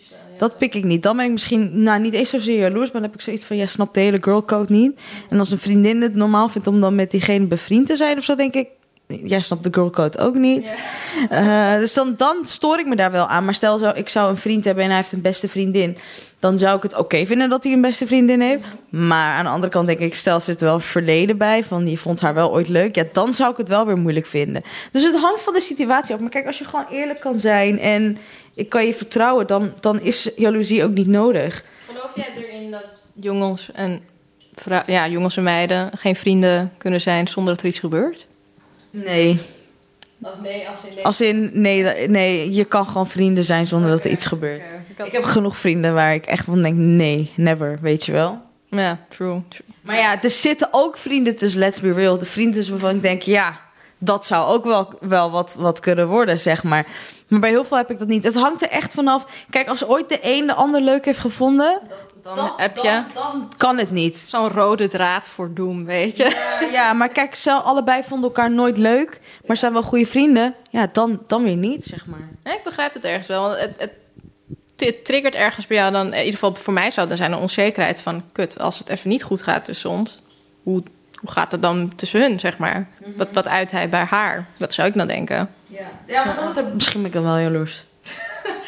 Dat pik ik niet. Dan ben ik misschien, nou niet eens zozeer jaloers, maar dan heb ik zoiets van, jij snapt de hele girlcode niet. En als een vriendin het normaal vindt om dan met diegene bevriend te zijn of zo, denk ik, jij snapt de girlcode ook niet. Eh, dus dan, dan stoor ik me daar wel aan. Maar stel, zo, ik zou een vriend hebben en hij heeft een beste vriendin. Dan zou ik het oké vinden dat hij een beste vriendin heeft. Maar aan de andere kant denk ik, stel, zit er wel verleden bij. Van, je vond haar wel ooit leuk. Ja, dan zou ik het wel weer moeilijk vinden. Dus het hangt van de situatie af. Maar kijk, als je gewoon eerlijk kan zijn en ik kan je vertrouwen, dan, dan is jaloezie ook niet nodig. Geloof jij erin dat jongens en, ja, jongens en meiden geen vrienden kunnen zijn zonder dat er iets gebeurt? Nee. Als nee, als in Als in, nee, nee, je kan gewoon vrienden zijn zonder dat er iets gebeurt. Ik heb genoeg vrienden waar ik echt van denk, nee, never, weet je wel. Ja, true. true. Maar ja, er zitten ook vrienden tussen, let's be real. De vrienden waarvan ik denk, ja, dat zou ook wel, wel wat, wat kunnen worden, zeg maar. Maar bij heel veel heb ik dat niet. Het hangt er echt vanaf. Kijk, als ooit de een de ander leuk heeft gevonden, Dan, heb je dan kan het niet. zo'n rode draad voor Doom, weet je. Ja, maar kijk, stel allebei vonden elkaar nooit leuk, maar zijn wel goede vrienden. Ja, dan, dan weer niet, zeg maar. Ja, ik begrijp het ergens wel. want Het, het, het triggert ergens bij jou dan, in ieder geval voor mij zou er zijn een onzekerheid van, kut, als het even niet goed gaat tussen ons, hoe, hoe gaat het dan tussen hun, zeg maar? Wat, wat uit hij bij haar? Dat zou ik dan denken. Ja, ja maar dat, misschien ben ik dan wel jaloers.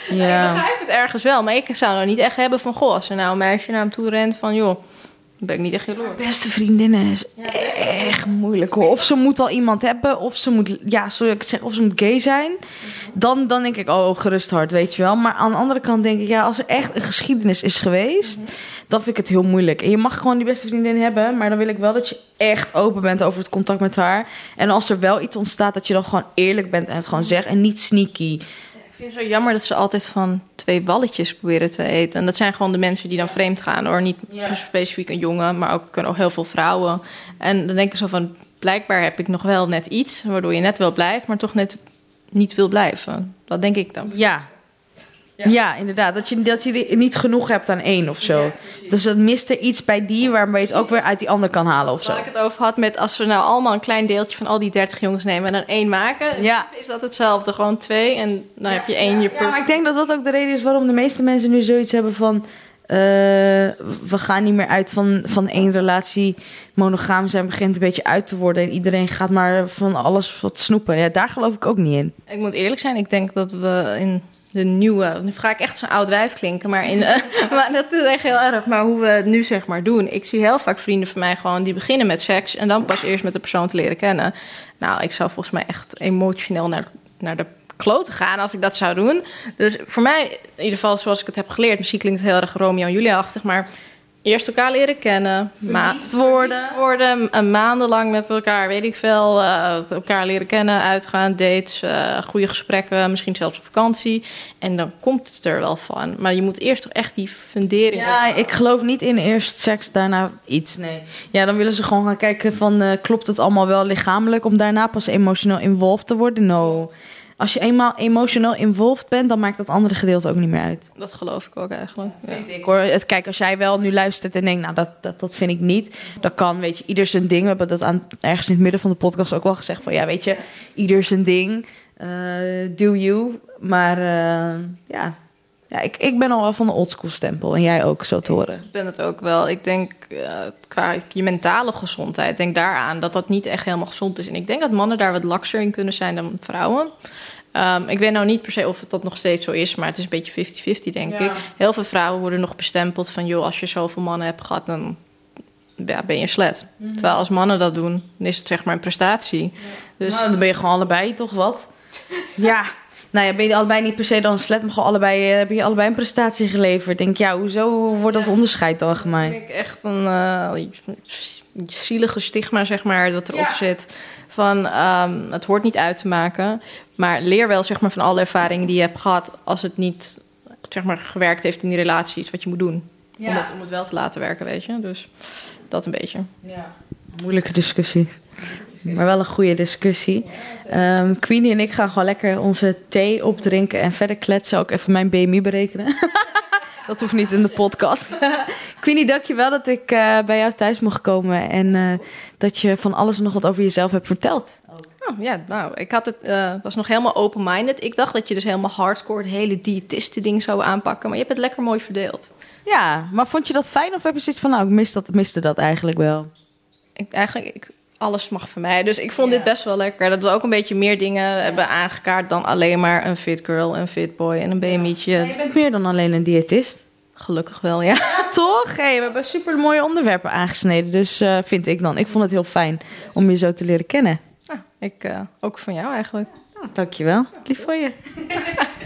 Ik Ja. begrijp het ergens wel, maar ik zou nou niet echt hebben van, goh, als er nou een meisje naar hem toe rent van, joh, dan ben ik niet echt jaloers. Beste vriendinnen is echt moeilijk hoor. Of ze moet al iemand hebben, of ze moet, ja, zou ik zeggen, of ze moet gay zijn. Dan, dan denk ik, oh, gerust hart, weet je wel. Maar aan de andere kant denk ik, ja, als er echt een geschiedenis is geweest, dan vind ik het heel moeilijk. En je mag gewoon die beste vriendin hebben, maar dan wil ik wel dat je echt open bent over het contact met haar. En als er wel iets ontstaat, dat je dan gewoon eerlijk bent en het gewoon zegt en niet sneaky. Ik vind het zo jammer dat ze altijd van twee balletjes proberen te eten. En dat zijn gewoon de mensen die dan vreemd gaan hoor. Niet Ja. specifiek een jongen, maar ook kunnen ook heel veel vrouwen. En dan denk ik zo van, blijkbaar heb ik nog wel net iets... waardoor je net wel blijft, maar toch net niet wil blijven. Dat denk ik dan. Ja. Ja, inderdaad. Dat je, dat je niet genoeg hebt aan één of zo. Dus dat mist er iets bij die waarmee je het ook weer uit die ander kan halen of zo. Waar ik het over had met als we nou allemaal een klein deeltje van al die 30 jongens nemen en dan één maken, Ja. is dat hetzelfde. Gewoon twee en dan heb je één je Ja, maar ik denk dat dat ook de reden is waarom de meeste mensen nu zoiets hebben van... eh, we gaan niet meer uit van, van één relatie monogaam zijn, begint een beetje uit te worden. En iedereen gaat maar van alles wat snoepen. Ja, daar geloof ik ook niet in. Ik moet eerlijk zijn, ik denk dat we in de nieuwe... Nu ga ik echt zo'n oud wijf klinken, maar, in, eh, maar dat is echt heel erg. Maar hoe we het nu zeg maar doen. Ik zie heel vaak vrienden van mij gewoon die beginnen met seks... en dan pas eerst met de persoon te leren kennen. Nou, ik zou volgens mij echt emotioneel naar, naar de kloten gaan als ik dat zou doen. Dus voor mij, in ieder geval zoals ik het heb geleerd... misschien klinkt het heel erg Romeo en Julia-achtig, maar... Eerst elkaar leren kennen. Verliefd worden. verliefd worden. Een maandenlang met elkaar, weet ik veel. eh, elkaar leren kennen, uitgaan, dates, eh, goede gesprekken. Misschien zelfs op vakantie. En dan komt het er wel van. Maar je moet eerst toch echt die fundering... Ja, ik geloof niet in eerst seks, daarna iets. Nee. Ja, dan willen ze gewoon gaan kijken van eh, klopt het allemaal wel lichamelijk om daarna pas emotioneel involved te worden. No. Als je eenmaal emotioneel involved bent, dan maakt dat andere gedeelte ook niet meer uit. Dat geloof ik ook eigenlijk. Ja. Vind ik hoor. Het, kijk, als jij wel nu luistert en denkt, nou dat, dat, dat vind ik niet. Dat kan, weet je, ieder zijn ding. We hebben dat aan, ergens in het midden van de podcast ook wel gezegd. Van ja, weet je, ieder zijn ding. Eh, do you. Maar eh, ja, ja ik, ik ben al wel van de oldschool stempel. En jij ook, zo te horen. Ik ben het ook wel. Ik denk eh, qua je mentale gezondheid, denk daaraan dat dat niet echt helemaal gezond is. En ik denk dat mannen daar wat lakser in kunnen zijn dan vrouwen. Ehm, ik weet nou niet per se of het dat nog steeds zo is, maar het is een beetje 50-50, denk Ja. ik. Heel veel vrouwen worden nog bestempeld van, joh, als je zoveel mannen hebt gehad, dan ja, ben je slet. Terwijl als mannen dat doen, dan is het zeg maar een prestatie. Dus Nou, dan ben je gewoon allebei toch wat? Ja. Nou ja, ben je allebei niet per se dan slet, maar gewoon allebei, eh, heb je allebei een prestatie geleverd. Denk ja, hoezo wordt dat onderscheid dan ik gemaakt? denk echt een eh, zielige stigma, zeg maar, dat erop Ja. zit. Van, ehm, het hoort niet uit te maken. Maar leer wel zeg maar, van alle ervaringen die je hebt gehad... als het niet zeg maar, gewerkt heeft in die relatie, iets wat je moet doen. Om, het, om het wel te laten werken, weet je. Dus dat een beetje. Ja. Moeilijke discussie. Maar wel een goede discussie. Ehm Queenie en ik gaan gewoon lekker onze thee opdrinken en verder kletsen. Ook even mijn BMI berekenen. dat hoeft niet in de podcast. Queenie, dankjewel dat ik eh, bij jou thuis mocht komen. En eh, dat je van alles en nog wat over jezelf hebt verteld. Oh, ja, nou, ik had het, eh, was nog helemaal open-minded. Ik dacht dat je dus helemaal hardcore het hele diëtisten ding zou aanpakken. Maar je hebt het lekker mooi verdeeld. Ja, maar vond je dat fijn of heb je zoiets van... nou, ik mis dat, miste dat eigenlijk wel? Ik, eigenlijk, ik, alles mag van mij. Dus ik vond Ja. dit best wel lekker. Dat we ook een beetje meer dingen hebben aangekaart dan alleen maar een fit girl, een fit boy en een BMI'tje. je bent meer dan alleen een diëtist. Gelukkig wel, ja. Toch? Hey, we hebben super mooie onderwerpen aangesneden. Dus eh, vind ik dan. Ik vond het heel fijn om je zo te leren kennen. Nou, ik eh, ook van jou eigenlijk. Nou, dankjewel. Lief voor je.